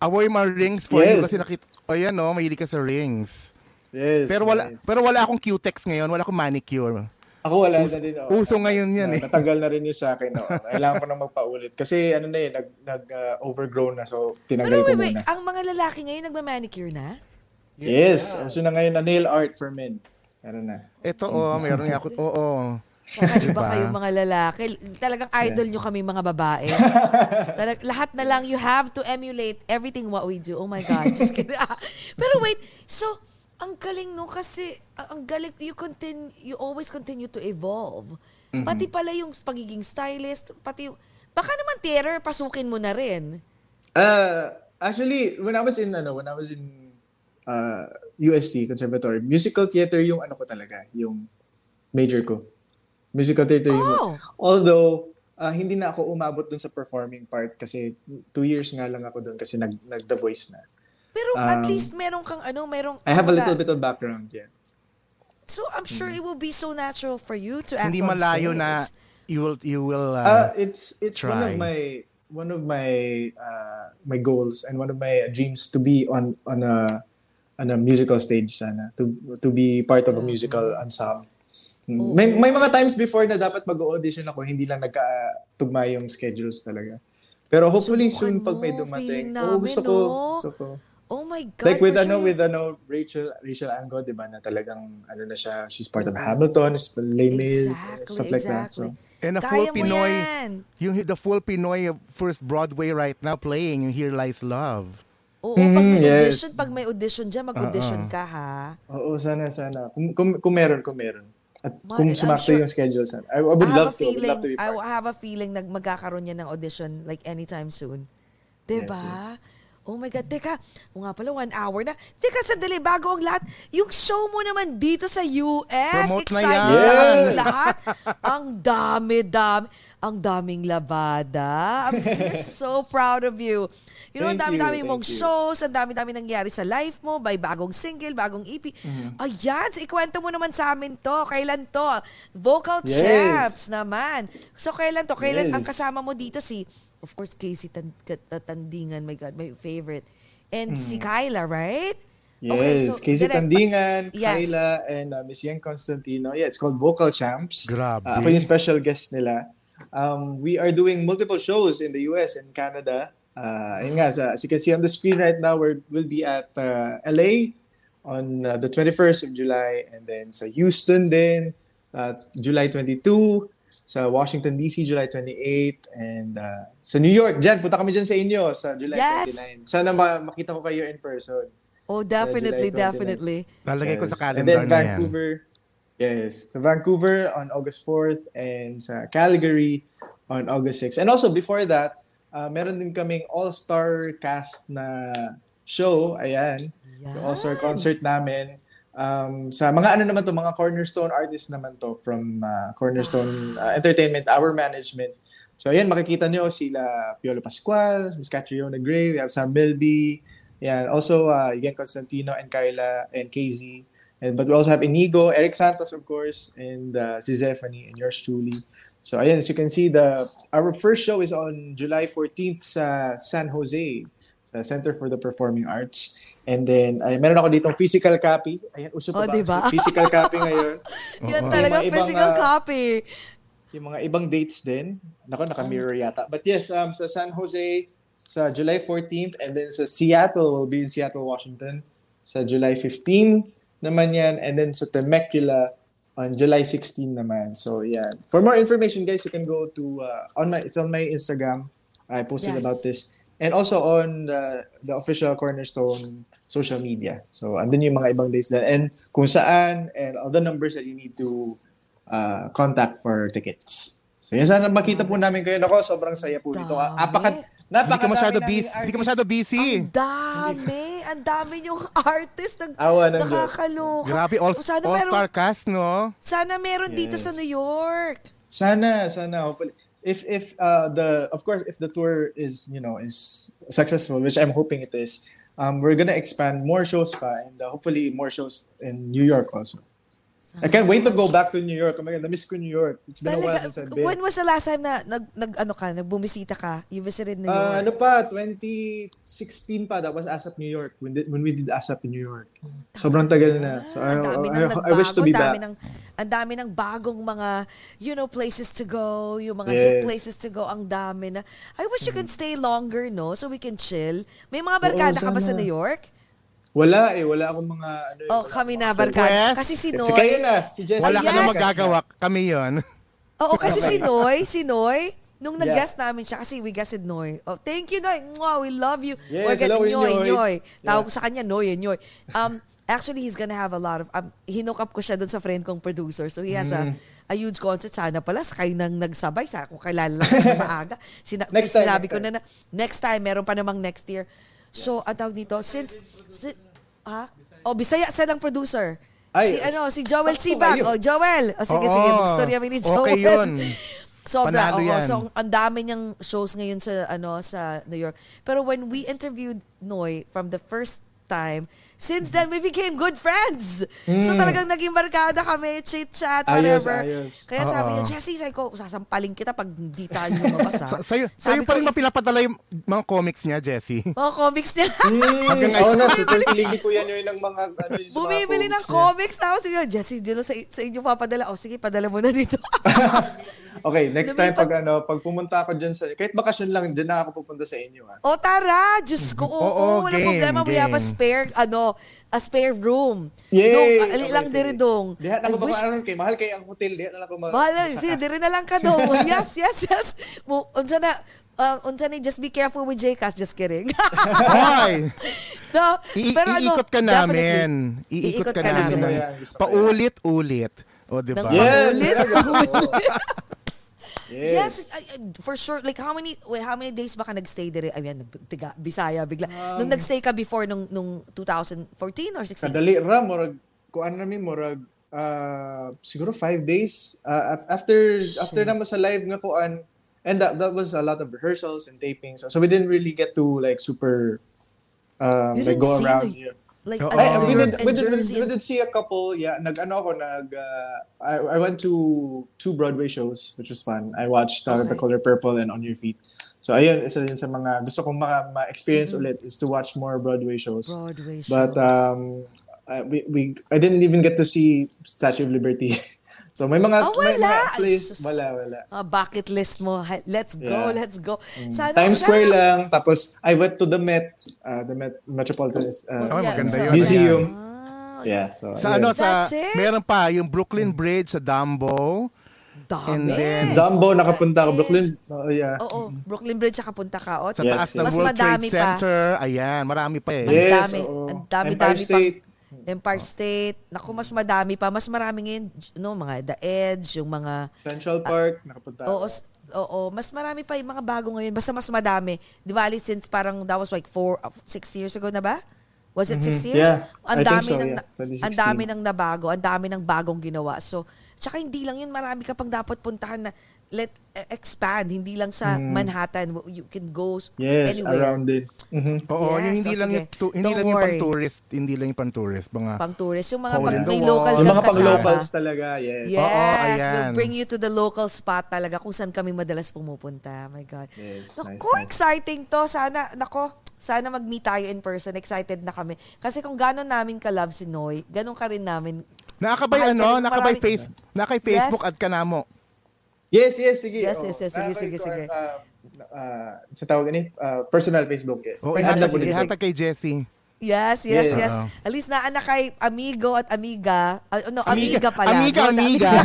I wear my rings for you Yes. kasi nakita, oh yan no, mahilig ka sa rings. yes Pero wala, yes. pero wala akong cutex ngayon, wala akong manicure. Ako wala na din oh. Uso ngayon yan Na- eh. Natanggal na rin yun sa akin. Oh. Kailangan ko na magpaulit. Kasi ano na eh, nag, nag uh, overgrown na. So, tinanggal Pero ko wait, wait, muna. ang mga lalaki ngayon nagma-manicure na? Yes. So na ngayon na nail art for men. Meron na. Ito, oh, meron nga ako. Oo. Kakaiba Diba? kayo mga lalaki. Talagang idol nyo kami mga babae. Talag, lahat na lang, you have to emulate everything what we do. Oh my God. Just kidding. Ah, Pero wait, so, ang galing no kasi, ang galing, you continue, you always continue to evolve. Pati pala yung pagiging stylist, pati yung, baka naman theater, pasukin mo na rin. Uh, actually, when I was in, ano, when I was in uh, UST, Conservatory, musical theater yung ano ko talaga, yung major ko. Musical theater yung... Oh. Although, uh, hindi na ako umabot dun sa performing part kasi two years nga lang ako dun kasi nag, nag-The Voice na. Pero at Um, least meron kang ano, merong... I have a little bit of background, yeah. So I'm sure it will be so natural for you to act Hindi on malayo stage. na you will you will Uh, uh, it's it's one of try. my one of my uh, my goals and one of my dreams to be on on a on a musical stage sana to to be part of a musical ensemble. Mm. May may mga times before na dapat mag-audition ako hindi lang nagka-tugma yung schedules talaga. Pero hopefully soon Subukan pag may dumating. Oo, gusto namin, ko. no? Gusto ko. Oh my God. Like with ano sure. with ano Rachel Rachel Ango, 'di ba, na talagang ano na siya, she's part of Hamilton, she's Les Mis, Exactly, stuff like that. So exactly. and a Kaya full Pinoy yan. yung the full Pinoy first Broadway right now playing yung Here Lies Love. Oo, pag may yes. audition, pag may audition dyan, mag-audition ka ha. Oo, sana, sana. Kung, kung, kung meron, kung meron. At Ma- kung sumakto sure- yung schedule, sana. I, I would I have love a to. I would feeling, love to be I part. have a feeling na magkakaroon yan ng audition like anytime soon. Diba? Yes, yes. Oh my God. Teka, o nga pala, one hour na. Teka, sandali, bago ang lahat, yung show mo naman dito sa US. Promote na Excited yan. na ang Yes. lahat. Ang dami-dami. Ang daming labada. I'm we're so proud of you. You know, ang Thank you, dami-dami thank mong you. shows, ang dami-dami nangyari sa life mo, by bagong single, bagong EP. Mm-hmm. Ayan, so ikwento mo naman sa amin to. Kailan to? Vocal Yes. champs naman. So kailan to? Kailan Yes. ang kasama mo dito si, of course, Casey Tan- Kat- Tandingan, my God, my favorite. And si Kyla, right? Yes, Okay, so Casey direct- Tandingan, Yes. Kyla, and uh, Miss Yen Constantino. Yeah, it's called Vocal Champs. Grabe. Uh, ako yung special guest nila. Um, we are doing multiple shows in the US and Canada. Uh, ayun nga, sa, as you can see on the screen right now, we're, we'll be at uh, LA on uh, the 21st of July and then sa Houston din, uh, July 22, sa Washington DC, July 28, and uh, sa New York, dyan, punta kami dyan sa inyo sa July Yes. 29. Sana ma- makita ko kayo in person. Oh, definitely, July 29. definitely. Lalagay ko sa calendar And then na yan. Vancouver. Yes. So Vancouver on August 4th and sa Calgary on August 6th. And also before that, uh, meron din kaming all-star cast na show. Ayan. Yung all-star concert namin. Um, sa mga ano naman to, mga cornerstone artists naman to from uh, Cornerstone uh, Entertainment, our management. So ayan, makikita nyo sila Piolo Pascual, Miss Catriona Gray, we have Sam Milby, yeah, also uh, Yen Constantino and Kyla and KZ. And, but we also have Inigo, Eric Santos, of course, and uh, si Zephanie, and yours truly. So ayan, as you can see, the our first show is on July 14th sa San Jose, sa Center for the Performing Arts. And then, ay, meron ako ditong physical copy. Ayan, uso Oh, pa ba? diba? So, physical copy ngayon. Yan Yung talaga ibang, physical ah, copy. Yung mga ibang dates din. Nako, naka-mirror yata. But yes, um, sa San Jose, sa July 14th, and then sa Seattle, will be in Seattle, Washington, sa July 15 naman yan, and then sa Temecula on July 16 naman. So, yeah. For more information, guys, you can go to, uh, on my, it's on my Instagram. I posted Yes. about this. And also on the, the official Cornerstone social media. So, andun yung mga ibang dates na. And kung saan, and all the numbers that you need to uh, contact for tickets. So, yan sana makita po namin kayo. Nako, sobrang saya po dito. Apakat, Hindi napaka ka masyado busy. Hindi ka masyado busy. Ang dami. Ang dami yung artist. Nag, Awa ng nakakaloka. Grabe, all, sana all-star meron, cast, no? sana meron dito Yes. sa New York. Sana, sana, hopefully. If, if, uh, the, of course, if the tour is, you know, is successful, which I'm hoping it is, um, we're gonna expand more shows pa, and uh, hopefully more shows in New York also. I can't wait to go back to New York. Oh my God, na-miss ko New York. It's been a while Talaga, since I've been. when was the last time na nag, nag ano ka, nagbumisita ka? You visited New Uh, York? ano pa, 2016 pa, that was ASAP New York, when, did, when we did ASAP in New York. Sobrang tagal na. So I, I, I, I wish to be back. ng ang dami ng bagong mga you know places to go, yung mga hip Yes. places to go, ang dami na. I wish you can stay longer, no, so we can chill. May mga barkada ka ba sa sana. New York? Wala eh, wala akong mga ano eh, Oh, wala kami akong na mga barkada. Yes. Kasi si friends. Si kayo Noy, na, si Jess. Wala ka na yes. magagawa. Kami yon. Oo, kasi si Noy, si Noy, nung Yeah. nag-guest namin siya, kasi we guested Noy. Oh, thank you, Noy. Mwah, we love you. Yes, We're getting hello, Noy, Noy. Noy. Tawag Yeah. ko sa kanya, Noy, Noy. Um, actually, he's gonna have a lot of, um, hinook up ko siya dun sa friend kong producer. So, he has a, Mm. a huge concert. Sana pala, sa kayo nang nagsabay. Sa kung kailan lang kayo maaga. Sina- Next time, sinabi next ko time. na, na, next time, meron pa namang next year. So, ang tawag dito, since, si, ha? Oh, Bisaya sa ng producer. Ay, si ano, si Joel Sibag. kayo. Oh, Joel. O sige, Oo. sige, mag-story kami ni Joel. Okay yun. Sobra. Panalo oo. yan. So, ang dami niyang shows ngayon sa ano sa New York. Pero when we interviewed Noy from the first time, since then we became good friends. So talagang naging barkada kami, chit-chat, Hmm. Ayos, whatever. ayos. Kaya sabi Oo. niya, Jessie, sabi ko, sasampalin kita pag hindi tayo lumabas ha. Sa, sa'yo, Sabi sa'yo pa rin ko, ba pinapadala yung mga comics niya, Jessie? Mga comics niya. Hanggang Oo ngayon. na, super kilig ko yan yun ng mga, ano, yung Bumibili ng comics. Tapos sige, Jessie, dito sa, sa inyo papadala. O sige, padala mo na dito. Okay, next time pag ano, pag pumunta ako dyan sa, kahit bakasyon lang, dyan na ako pupunta sa inyo ah. O tara, Diyos ko. Oo, Oo, walang game, problema. We have a game. Spare, ano, a spare room. Yay! Dong, Okay, ali lang sige. diri dong. Diha na ko wish- baka kay mahal kay ang hotel, diha na lang ko mag- Mahal na, sige, diri na lang ka dong. Yes, yes, yes. Mo, unsa na, um, unsa ni, just be careful with JCast. Just kidding. Hoy! no, I- pero ano, iikot ka namin. Iikot ka, ka namin. namin. Paulit-ulit. O, di ba? Ng Yeah, paulit, talaga. paulit. Yes. Yes, I- I- for sure. Like how many wait, how many days ba ka nagstay dire? Ayan, tiga Bisaya bigla. Um, nung nagstay ka before nung nung 2014 or 16? Kadali ra murag kuan namin murag ah, siguro five days af- after after naman sa live nga kuan and that that was a lot of rehearsals and tapings so we didn't really get to like super um, like go around here. Like Ay, New we did, we did, we did, we did see a couple, yeah, nag, ano ako, nag, uh, I, I went to two Broadway shows, which was fun. I watched uh, Okay. The Color Purple and On Your Feet. So, ayun, isa yun sa mga, gusto kong maka, ma-experience ulit is to watch more Broadway shows. Broadway But, shows. um, I, we, we, I didn't even get to see Statue of Liberty. so, may mga, may wala. mga Ay, place, wala, wala. Ah, bucket list mo. Let's go, Yeah. let's go. Sana, Times Square sana- lang, tapos I went to the Met, uh, the Met Metropolitan uh, Oh, maganda so- yun. Museum. Ah, Yeah, so, Sa ano, sa, meron pa, yung Brooklyn Bridge sa Dumbo. And dami. then- Dumbo, nakapunta ako. Brooklyn, oh yeah. Oo, Brooklyn Bridge sa punta ka. O, Sa Yes, taas ng Mas World madami Trade pa. Center. Ayan, marami pa eh. Ang Yes, dami. oo. Ang dami, Empire dami State. pang Empire State. Naku, mas madami pa. Mas marami ngayon, no, mga The Edge, yung mga Central Park, nakapunta Oo, oo, mas marami pa yung mga bago ngayon. Basta mas madami. Di ba, Ali, since parang that was like four, uh, six years ago na ba? Was it six years? Mm-hmm. Yeah, Ang dami so, ng yeah. 2016. ang dami ng nabago, ang dami ng bagong ginawa. So, tsaka hindi lang yun, marami ka pang dapat puntahan na let eh, expand, hindi lang sa Manhattan. You can go Mm. Yes, anywhere. around it. Mhm. Oo, Yes, yung hindi oh, lang sige. yung, tu- hindi Don't lang yung worry. pang-tourist, hindi lang yung pang-tourist, mga Pang tourist. Yung mga pag may local Yung mga pang-locals talaga, yes. Yes, Oo, ayan. we'll bring you to the local spot talaga kung saan kami madalas pumupunta. My God. Yes, Naku, nice, nice. exciting to. Sana, nako, sana mag-meet tayo in person. Excited na kami. Kasi kung gano'n namin ka-love si Noy, gano'n ka rin namin. Nakakabay ano, nakabay face, nakay Facebook at ka na mo. Yes, yes, sige. Yes, yes, yes, sige, Ah, sige, sige. ah, ah, sa tawag ni uh, personal Facebook, yes. O, Sige, ihatag, sige, sige. ihatag kay Jessie. Yes, yes, yes. Yes. Oo. At least naanak kay amigo at amiga. Uh, no, Amiga- amiga, pala. amiga, na- amiga.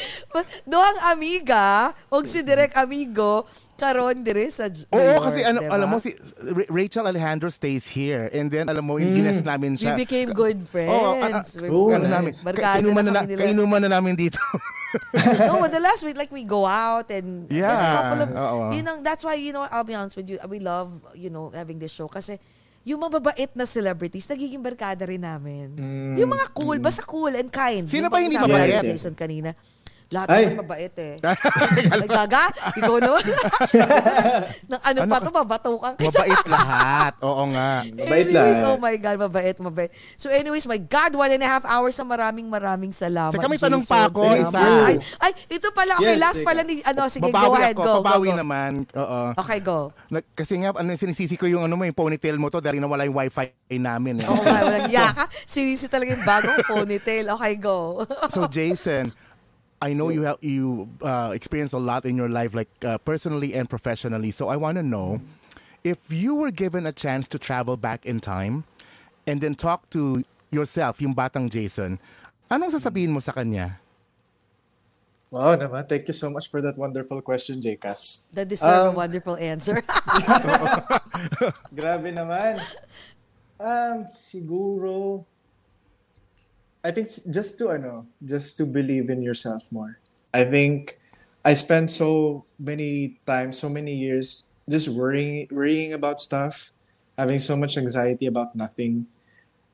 Doang amiga, huwag si Direk Amigo, karon dire sa Oo, York, kasi ano, diba? alam mo, si Ra- Rachel Alejandro stays here. And then, alam mo, yung gines namin We siya. became good friends. Oo, ah, ah, We're oh, ano namin, kainuman na na, kainuman na namin dito. no, but the last week, like we go out and there's a Yeah, couple of, oo. you know, that's why, you know, I'll be honest with you, we love, you know, having this show kasi yung mababait na celebrities, nagiging barkada rin namin. Yung mga cool, basta cool and kind. Sino Yung ba hindi mabait? ni Jason kanina. Lahat Ay. naman mabait eh. Ay, gaga, ikaw naman. Nang ano, pa to, babatukan kita. Mabait lahat. Oo nga. Mabait anyways, lang. oh my God, mabait, mabait. So anyways, my God, one and a half hours sa maraming maraming salamat. Teka, may tanong pa ako, isa. Ay, ay, ito pala, okay, Yes, last pala ni, ano, sige, go babawi ahead, ako, go, go, babawi go. naman. Oo. Okay, go. Nag- kasi nga, ano, sinisisi ko yung ano mo, yung ponytail mo to dahil nawala yung wifi namin. Eh. Oo nga, walang yaka. Sinisi talaga yung bagong ponytail. Okay, go. so Jason, I know you have you uh, experienced a lot in your life, like uh, personally and professionally. So I want to know if you were given a chance to travel back in time and then talk to yourself, yung batang Jason, anong sasabihin mo sa kanya? Wow naman. Thank you so much for that wonderful question, Jcas. That deserve a Um, wonderful answer. Grabe naman. Um, siguro, I think just to ano, just to believe in yourself more. I think I spent so many times, so many years just worrying, worrying about stuff, having so much anxiety about nothing,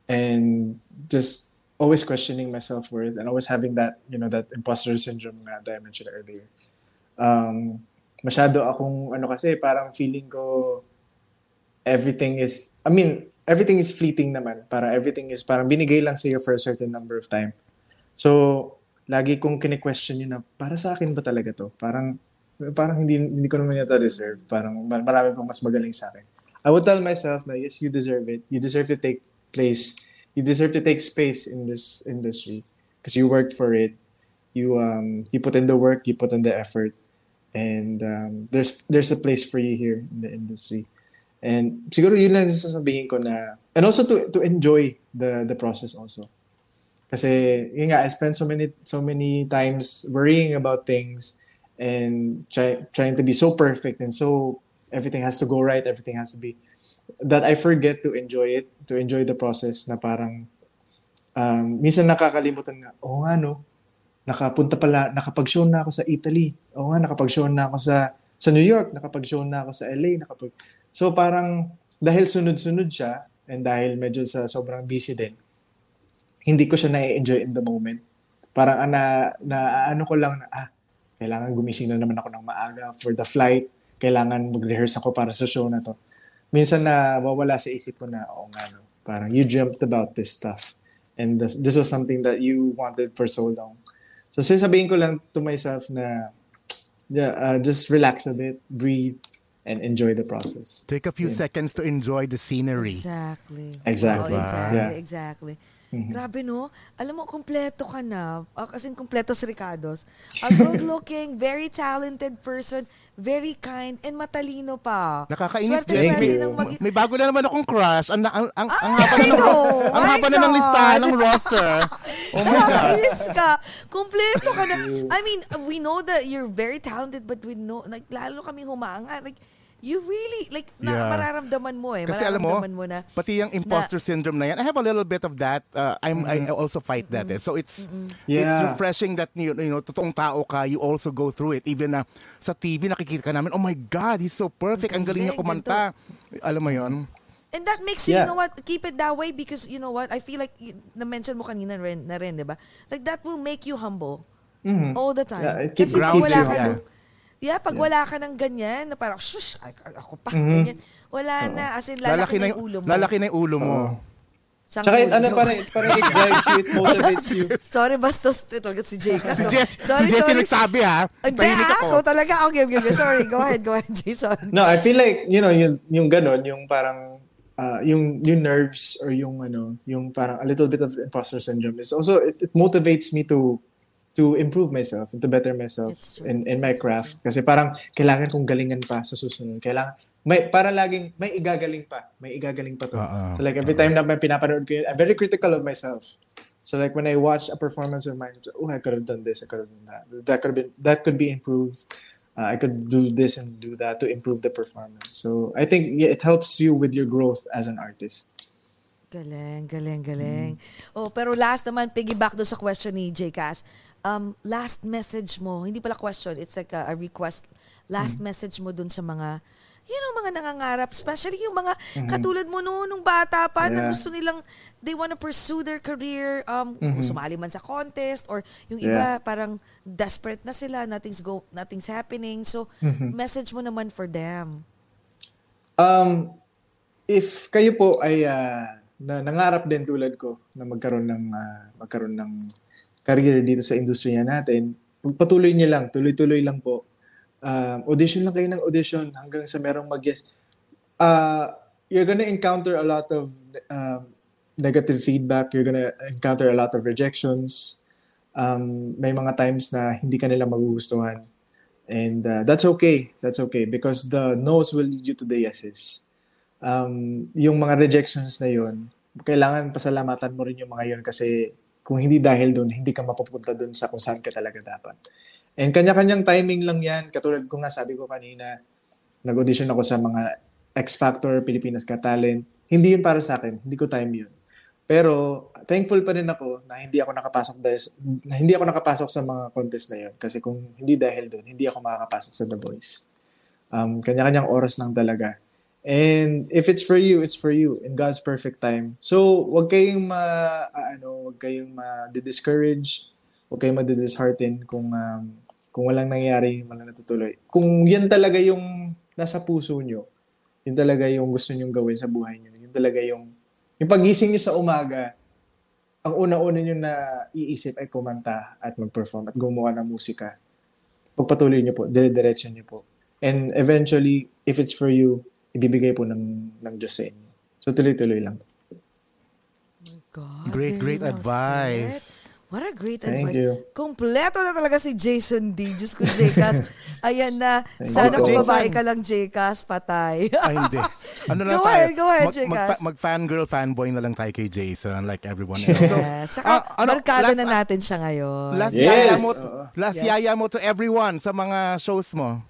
and just always questioning my self worth and always having that, you know, that imposter syndrome that I mentioned earlier. Um, masyado akong ano kasi parang feeling ko everything is I mean everything is fleeting naman. Para everything is parang binigay lang sa'yo for a certain number of time. So lagi kong kine-question yun na para sa akin ba talaga to? Parang parang hindi hindi ko naman yata deserve. Parang mar- marami pang mas magaling sa akin. I would tell myself na yes you deserve it. You deserve to take place. You deserve to take space in this industry. Because you worked for it. You um you put in the work you put in the effort. And um, there's there's a place for you here in the industry and siguro yun lang sasabihin ko na and also to to enjoy the the process also. Kasi yun nga I spent so many so many times worrying about things and try, trying to be so perfect and so everything has to go right everything has to be that I forget to enjoy it to enjoy the process na parang um, minsan nakakalimutan nga oh nga no? Nakapunta pala, nakapag-show na ako sa Italy. Oo nga, nakapag-show na ako sa sa New York, nakapag-show na ako sa LA, nakapag So parang dahil sunod-sunod siya and dahil medyo sa sobrang busy din, hindi ko siya na-enjoy in the moment. Parang ah, na, na ano ko lang na, ah, kailangan gumising na naman ako ng maaga for the flight. Kailangan mag-rehearse ako para sa show na to. Minsan na wawala sa isip ko na, oo nga no, parang you dreamt about this stuff. And this, this was something that you wanted for so long. So sasabihin ko lang to myself na yeah, uh, just relax a bit, breathe, and enjoy the process. Take a few Yeah. seconds to enjoy the scenery. Exactly. Exactly. Oo, exactly, Yeah. exactly. Mhm. Grabe no? Alam mo, kompleto ka na. Uh, kasing kompleto si Ricardo's. A good-looking, very talented person, very kind, and matalino pa. Nakakainis din. mag- may bago na naman akong crush. Ang, ang, ang, ang I haba na ng, ang haba na ng listahan ng roster. Oh my God. Nakakainis ka. Kompleto ka na. I mean, we know that you're very talented, but we know, like, lalo kami humanga. Like, you really, like, na, Yeah. mararamdaman mo eh. Kasi alam mo, mo na, pati yung imposter syndrome na yan, I have a little bit of that. Uh, I'm, I also fight that. Eh. So it's it's Yeah. refreshing that you, you know, totoong tao ka, you also go through it. Even na sa TV nakikita ka namin, oh my God, he's so perfect. Ang galing niya kumanta. Alam mo yon And that makes you, you Yeah. know what, keep it that way because, you know what, I feel like, y- na-mention mo kanina rin, na rin, di ba? Like, that will make you humble all the time. Yeah, it keep- Kasi keeps wala you ka humble. ng, yeah, pag wala ka ng ganyan, na parang, shush, ay, ako pa, Mm-hmm. ganyan. Wala na, as in, lalaki, na yung ulo mo. lalaki na yung ulo mo. Sang Tsaka ulo. ano, parang, parang it drives you, it motivates you. Sorry, bastos. Ito, si Jay. Si Jess, sorry, si Jess sorry. nagsabi ha. Hindi, Tahimik ah, ako. ako talaga. Okay, okay, okay. Sorry. Go ahead, go ahead, Jason. No, I feel like, you know, yung, yung ganon, yung parang, uh, yung, yung nerves or yung ano, yung parang a little bit of imposter syndrome is also, it, it motivates me to to improve myself and to better myself in, in my craft. Kasi parang kailangan kong galingan pa sa susunod. Kailangan, may, para laging, may igagaling pa. May igagaling pa to. Oo. So like every time na may pinapanood ko yun, I'm very critical of myself. So like when I watch a performance of mine, oh, I could have done this, I could have done that. That could have been, that could be improved. Uh, I could do this and do that to improve the performance. So I think yeah, it helps you with your growth as an artist. Galing, galing, galing. Oh, pero last naman, piggyback do sa question ni J. Cass. Um, last message mo, hindi pala question, it's like a, a request. Last message mo dun sa mga, you know, mga nangangarap, especially yung mga katulad mo noon, nung bata pa, na Yeah. gusto nilang, they wanna pursue their career, um, kung sumali man sa contest, or yung iba, Yeah. parang desperate na sila, nothing's go, nothing's happening. So, message mo naman for them. Um, if kayo po ay ah, na, nangarap din tulad ko na magkaroon ng ah, magkaroon ng career dito sa industriya natin, patuloy niyo lang, tuloy-tuloy lang po. Um, audition lang kayo ng audition hanggang sa merong mag-yes. Uh, you're gonna encounter a lot of um, negative feedback. You're gonna encounter a lot of rejections. Um, may mga times na hindi ka nila magugustuhan. And uh, that's okay. That's okay because the no's will lead you to the yeses. Um, yung mga rejections na yun, kailangan pasalamatan mo rin yung mga yun kasi kung hindi dahil doon, hindi ka mapupunta doon sa kung saan ka talaga dapat. And kanya-kanyang timing lang yan. Katulad ko nga sabi ko kanina, nag-audition ako sa mga X Factor, Pilipinas Got Talent. Hindi yun para sa akin. Hindi ko time yun. Pero thankful pa rin ako na hindi ako nakapasok dahil, na hindi ako nakapasok sa mga contest na yun. Kasi kung hindi dahil doon, hindi ako makakapasok sa The Voice. Um, kanya-kanyang oras lang talaga. And if it's for you, it's for you in God's perfect time. So, wag kayong ma ano, wag kayong ma-discourage, wag kayong ma-dishearten kung um, kung walang nangyayari, walang natutuloy. Kung yan talaga yung nasa puso nyo, yun talaga yung gusto nyong gawin sa buhay nyo. Yun talaga yung yung pagising nyo sa umaga, ang una-una nyo na iisip ay kumanta at mag-perform at gumawa ng musika. Pagpatuloy nyo po, dire-diretso nyo po. And eventually, if it's for you, ibibigay po ng, ng Diyos sa inyo. So tuloy-tuloy lang. God, Great, great well advice. said. What a great Thank advice. you. Kompleto na talaga si Jason D. Diyos ko, Jcas. Ayan na. Thank Sana kung Jason. babae ka lang, Jcas, patay. Ay, hindi. Ano lang Go tayo? ahead, go ahead, mag, Jcas. mag, mag-fangirl, fanboy na lang tayo kay Jason like everyone else. So, Yes. Saka, ah, ano, barkada last- na natin siya ngayon. last Yes. yaya mo, last Yes. yaya mo to everyone sa mga shows mo.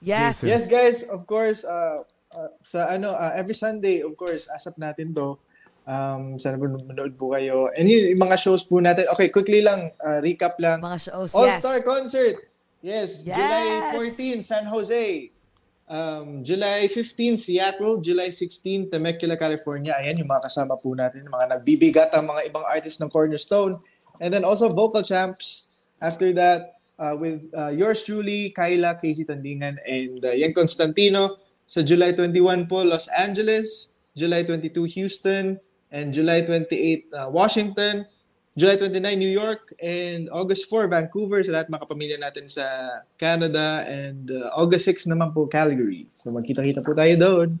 yes. Yes, guys, of course, uh, uh, sa ano, uh, every Sunday, of course, asap natin to. Um, sana po manood po kayo. And yun, yung mga shows po natin. Okay, quickly lang, uh, recap lang. Mga shows, All-Star yes. Concert. Yes, Yes. July 14, San Jose. Um, July 15, Seattle. July 16, Temecula, California. Ayan, yung mga kasama po natin. Mga nagbibigat ang mga ibang artists ng Cornerstone. And then also Vocal Champs. After that, uh, with uh, yours truly, Kyla, Casey Tandingan, and uh, Yan Constantino. Sa July 21 po, Los Angeles. July 22, Houston. And July 28, uh, Washington. July 29, New York. And August 4, Vancouver. Sa lahat mga kapamilya natin sa Canada. And uh, August 6 naman po, Calgary. So magkita-kita po tayo doon.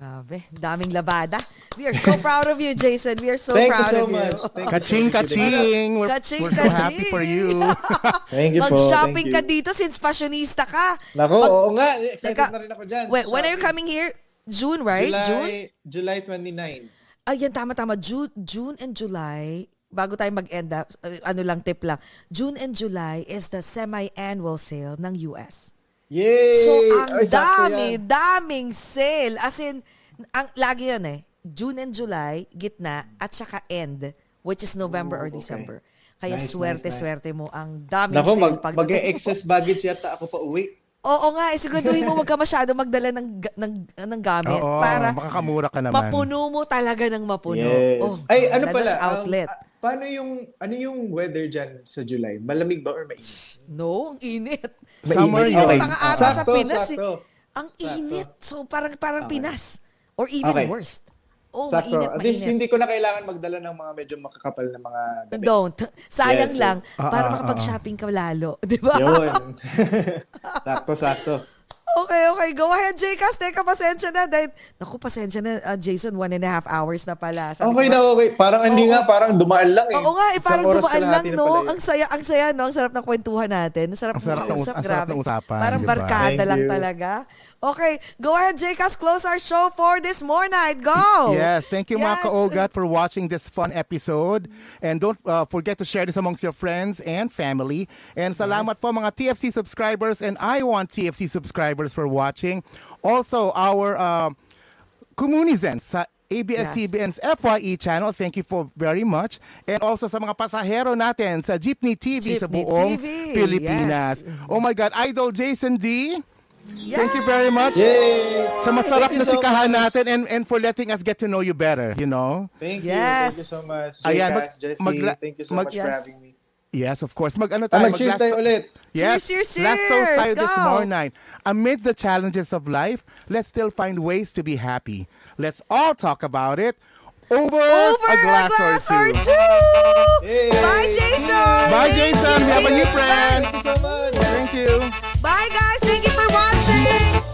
Grabe, daming labada. We are so proud of you, Jason. We are so Thank you proud so of you. much. Thank you. Kaching, kaching. We're, Kaching, we're so kaching. happy for you. Thank you po. Mag-shopping Thank ka you. dito since fashionista ka. Nako, Mag- oo nga. Excited Teka, na rin ako dyan. When, when are you coming here? June, right? June? July, July 29. Ayan, tama-tama. June, June and July, bago tayo mag-end up, uh, ano lang, tip lang. June and July is the semi-annual sale ng US. Yay! So, ang Ay, sakto dami, yan. daming sale. As in, ang, lagi yun eh. June and July, gitna, at saka end, which is November Oh, or okay. December. Kaya Nice, swerte-swerte mo ang daming Nako, sale. mag, pag mag-excess baggage yata ako pa uwi. Oo nga, eh, siguraduhin mo wag ka masyado magdala ng, ng, ng gamit Oo, para makakamura ka naman. mapuno mo talaga ng mapuno. Yes. Oh, Ay, ano pala? um, outlet. ah, paano yung ano yung weather dyan sa July? Malamig ba or mainit? no, ang init. Summer Mainit? yun. Okay. Ata sa Sakto, Pinas eh. sakto. Ang Sakto. init. So parang parang Pinas. Or even Okay. worst. Oh, Sakto. mainit, At least mainit. hindi ko na kailangan magdala ng mga medyo makakapal na mga damit. Don't. Sayang Yes, lang. Ah, para ah, makapag-shopping ka lalo. Di ba? Yun. sakto, sakto. Okay, okay. Go ahead, Jcas. Teka, pasensya na. Dahil, naku, pasensya na, uh, Jason. One and a half hours na pala. Sabi Okay ko, na, okay. Parang hindi nga, parang dumaan lang eh. Oo nga, eh, parang dumaan lang, no? Ang saya, ang saya, no? Ang sarap ng kwentuhan natin. Ang sarap, Ang sarap ng makausap, us- ang sarap grabe. ng usapan, Parang di ba? barkada Thank lang you. talaga. Okay, go ahead, Jcas. Close our show for this more night. Go! Yes, thank you Yes. mga ka-OGAT for watching this fun episode. And don't uh, forget to share this amongst your friends and family. And salamat po mga TFC subscribers and I want TFC subscribers for watching. Also, our uh, Comunizens sa ABS-CBN's FYE channel. Thank you for very much. And also sa mga pasahero natin sa Jeepney TV sa Jeepney buong TV, Pilipinas. yes. Oh my God, Idol Jason D. Thank you very much. Yay! Sa masarap na so sikahan much. natin and, and for letting us get to know you better, you know? Thank you. Yes. Thank you so much. Ayan, Jcas, mag- Jessie, magla- thank you so mag- much Yes. for having me. Yes, of course. Mag ano Ah, tayo? mag-cheers last- tayo ulit. Yes. Cheers, cheers, Last toast tayo cheers. this Go. morning. Amid the challenges of life, let's still find ways to be happy. Let's all talk about it over, over a glass, a glass or. Or two. Hey. Bye, Jason. Bye, Jason. We have a new friend. Thank you so much. Thank you. Bye, guys. Thank you for watching.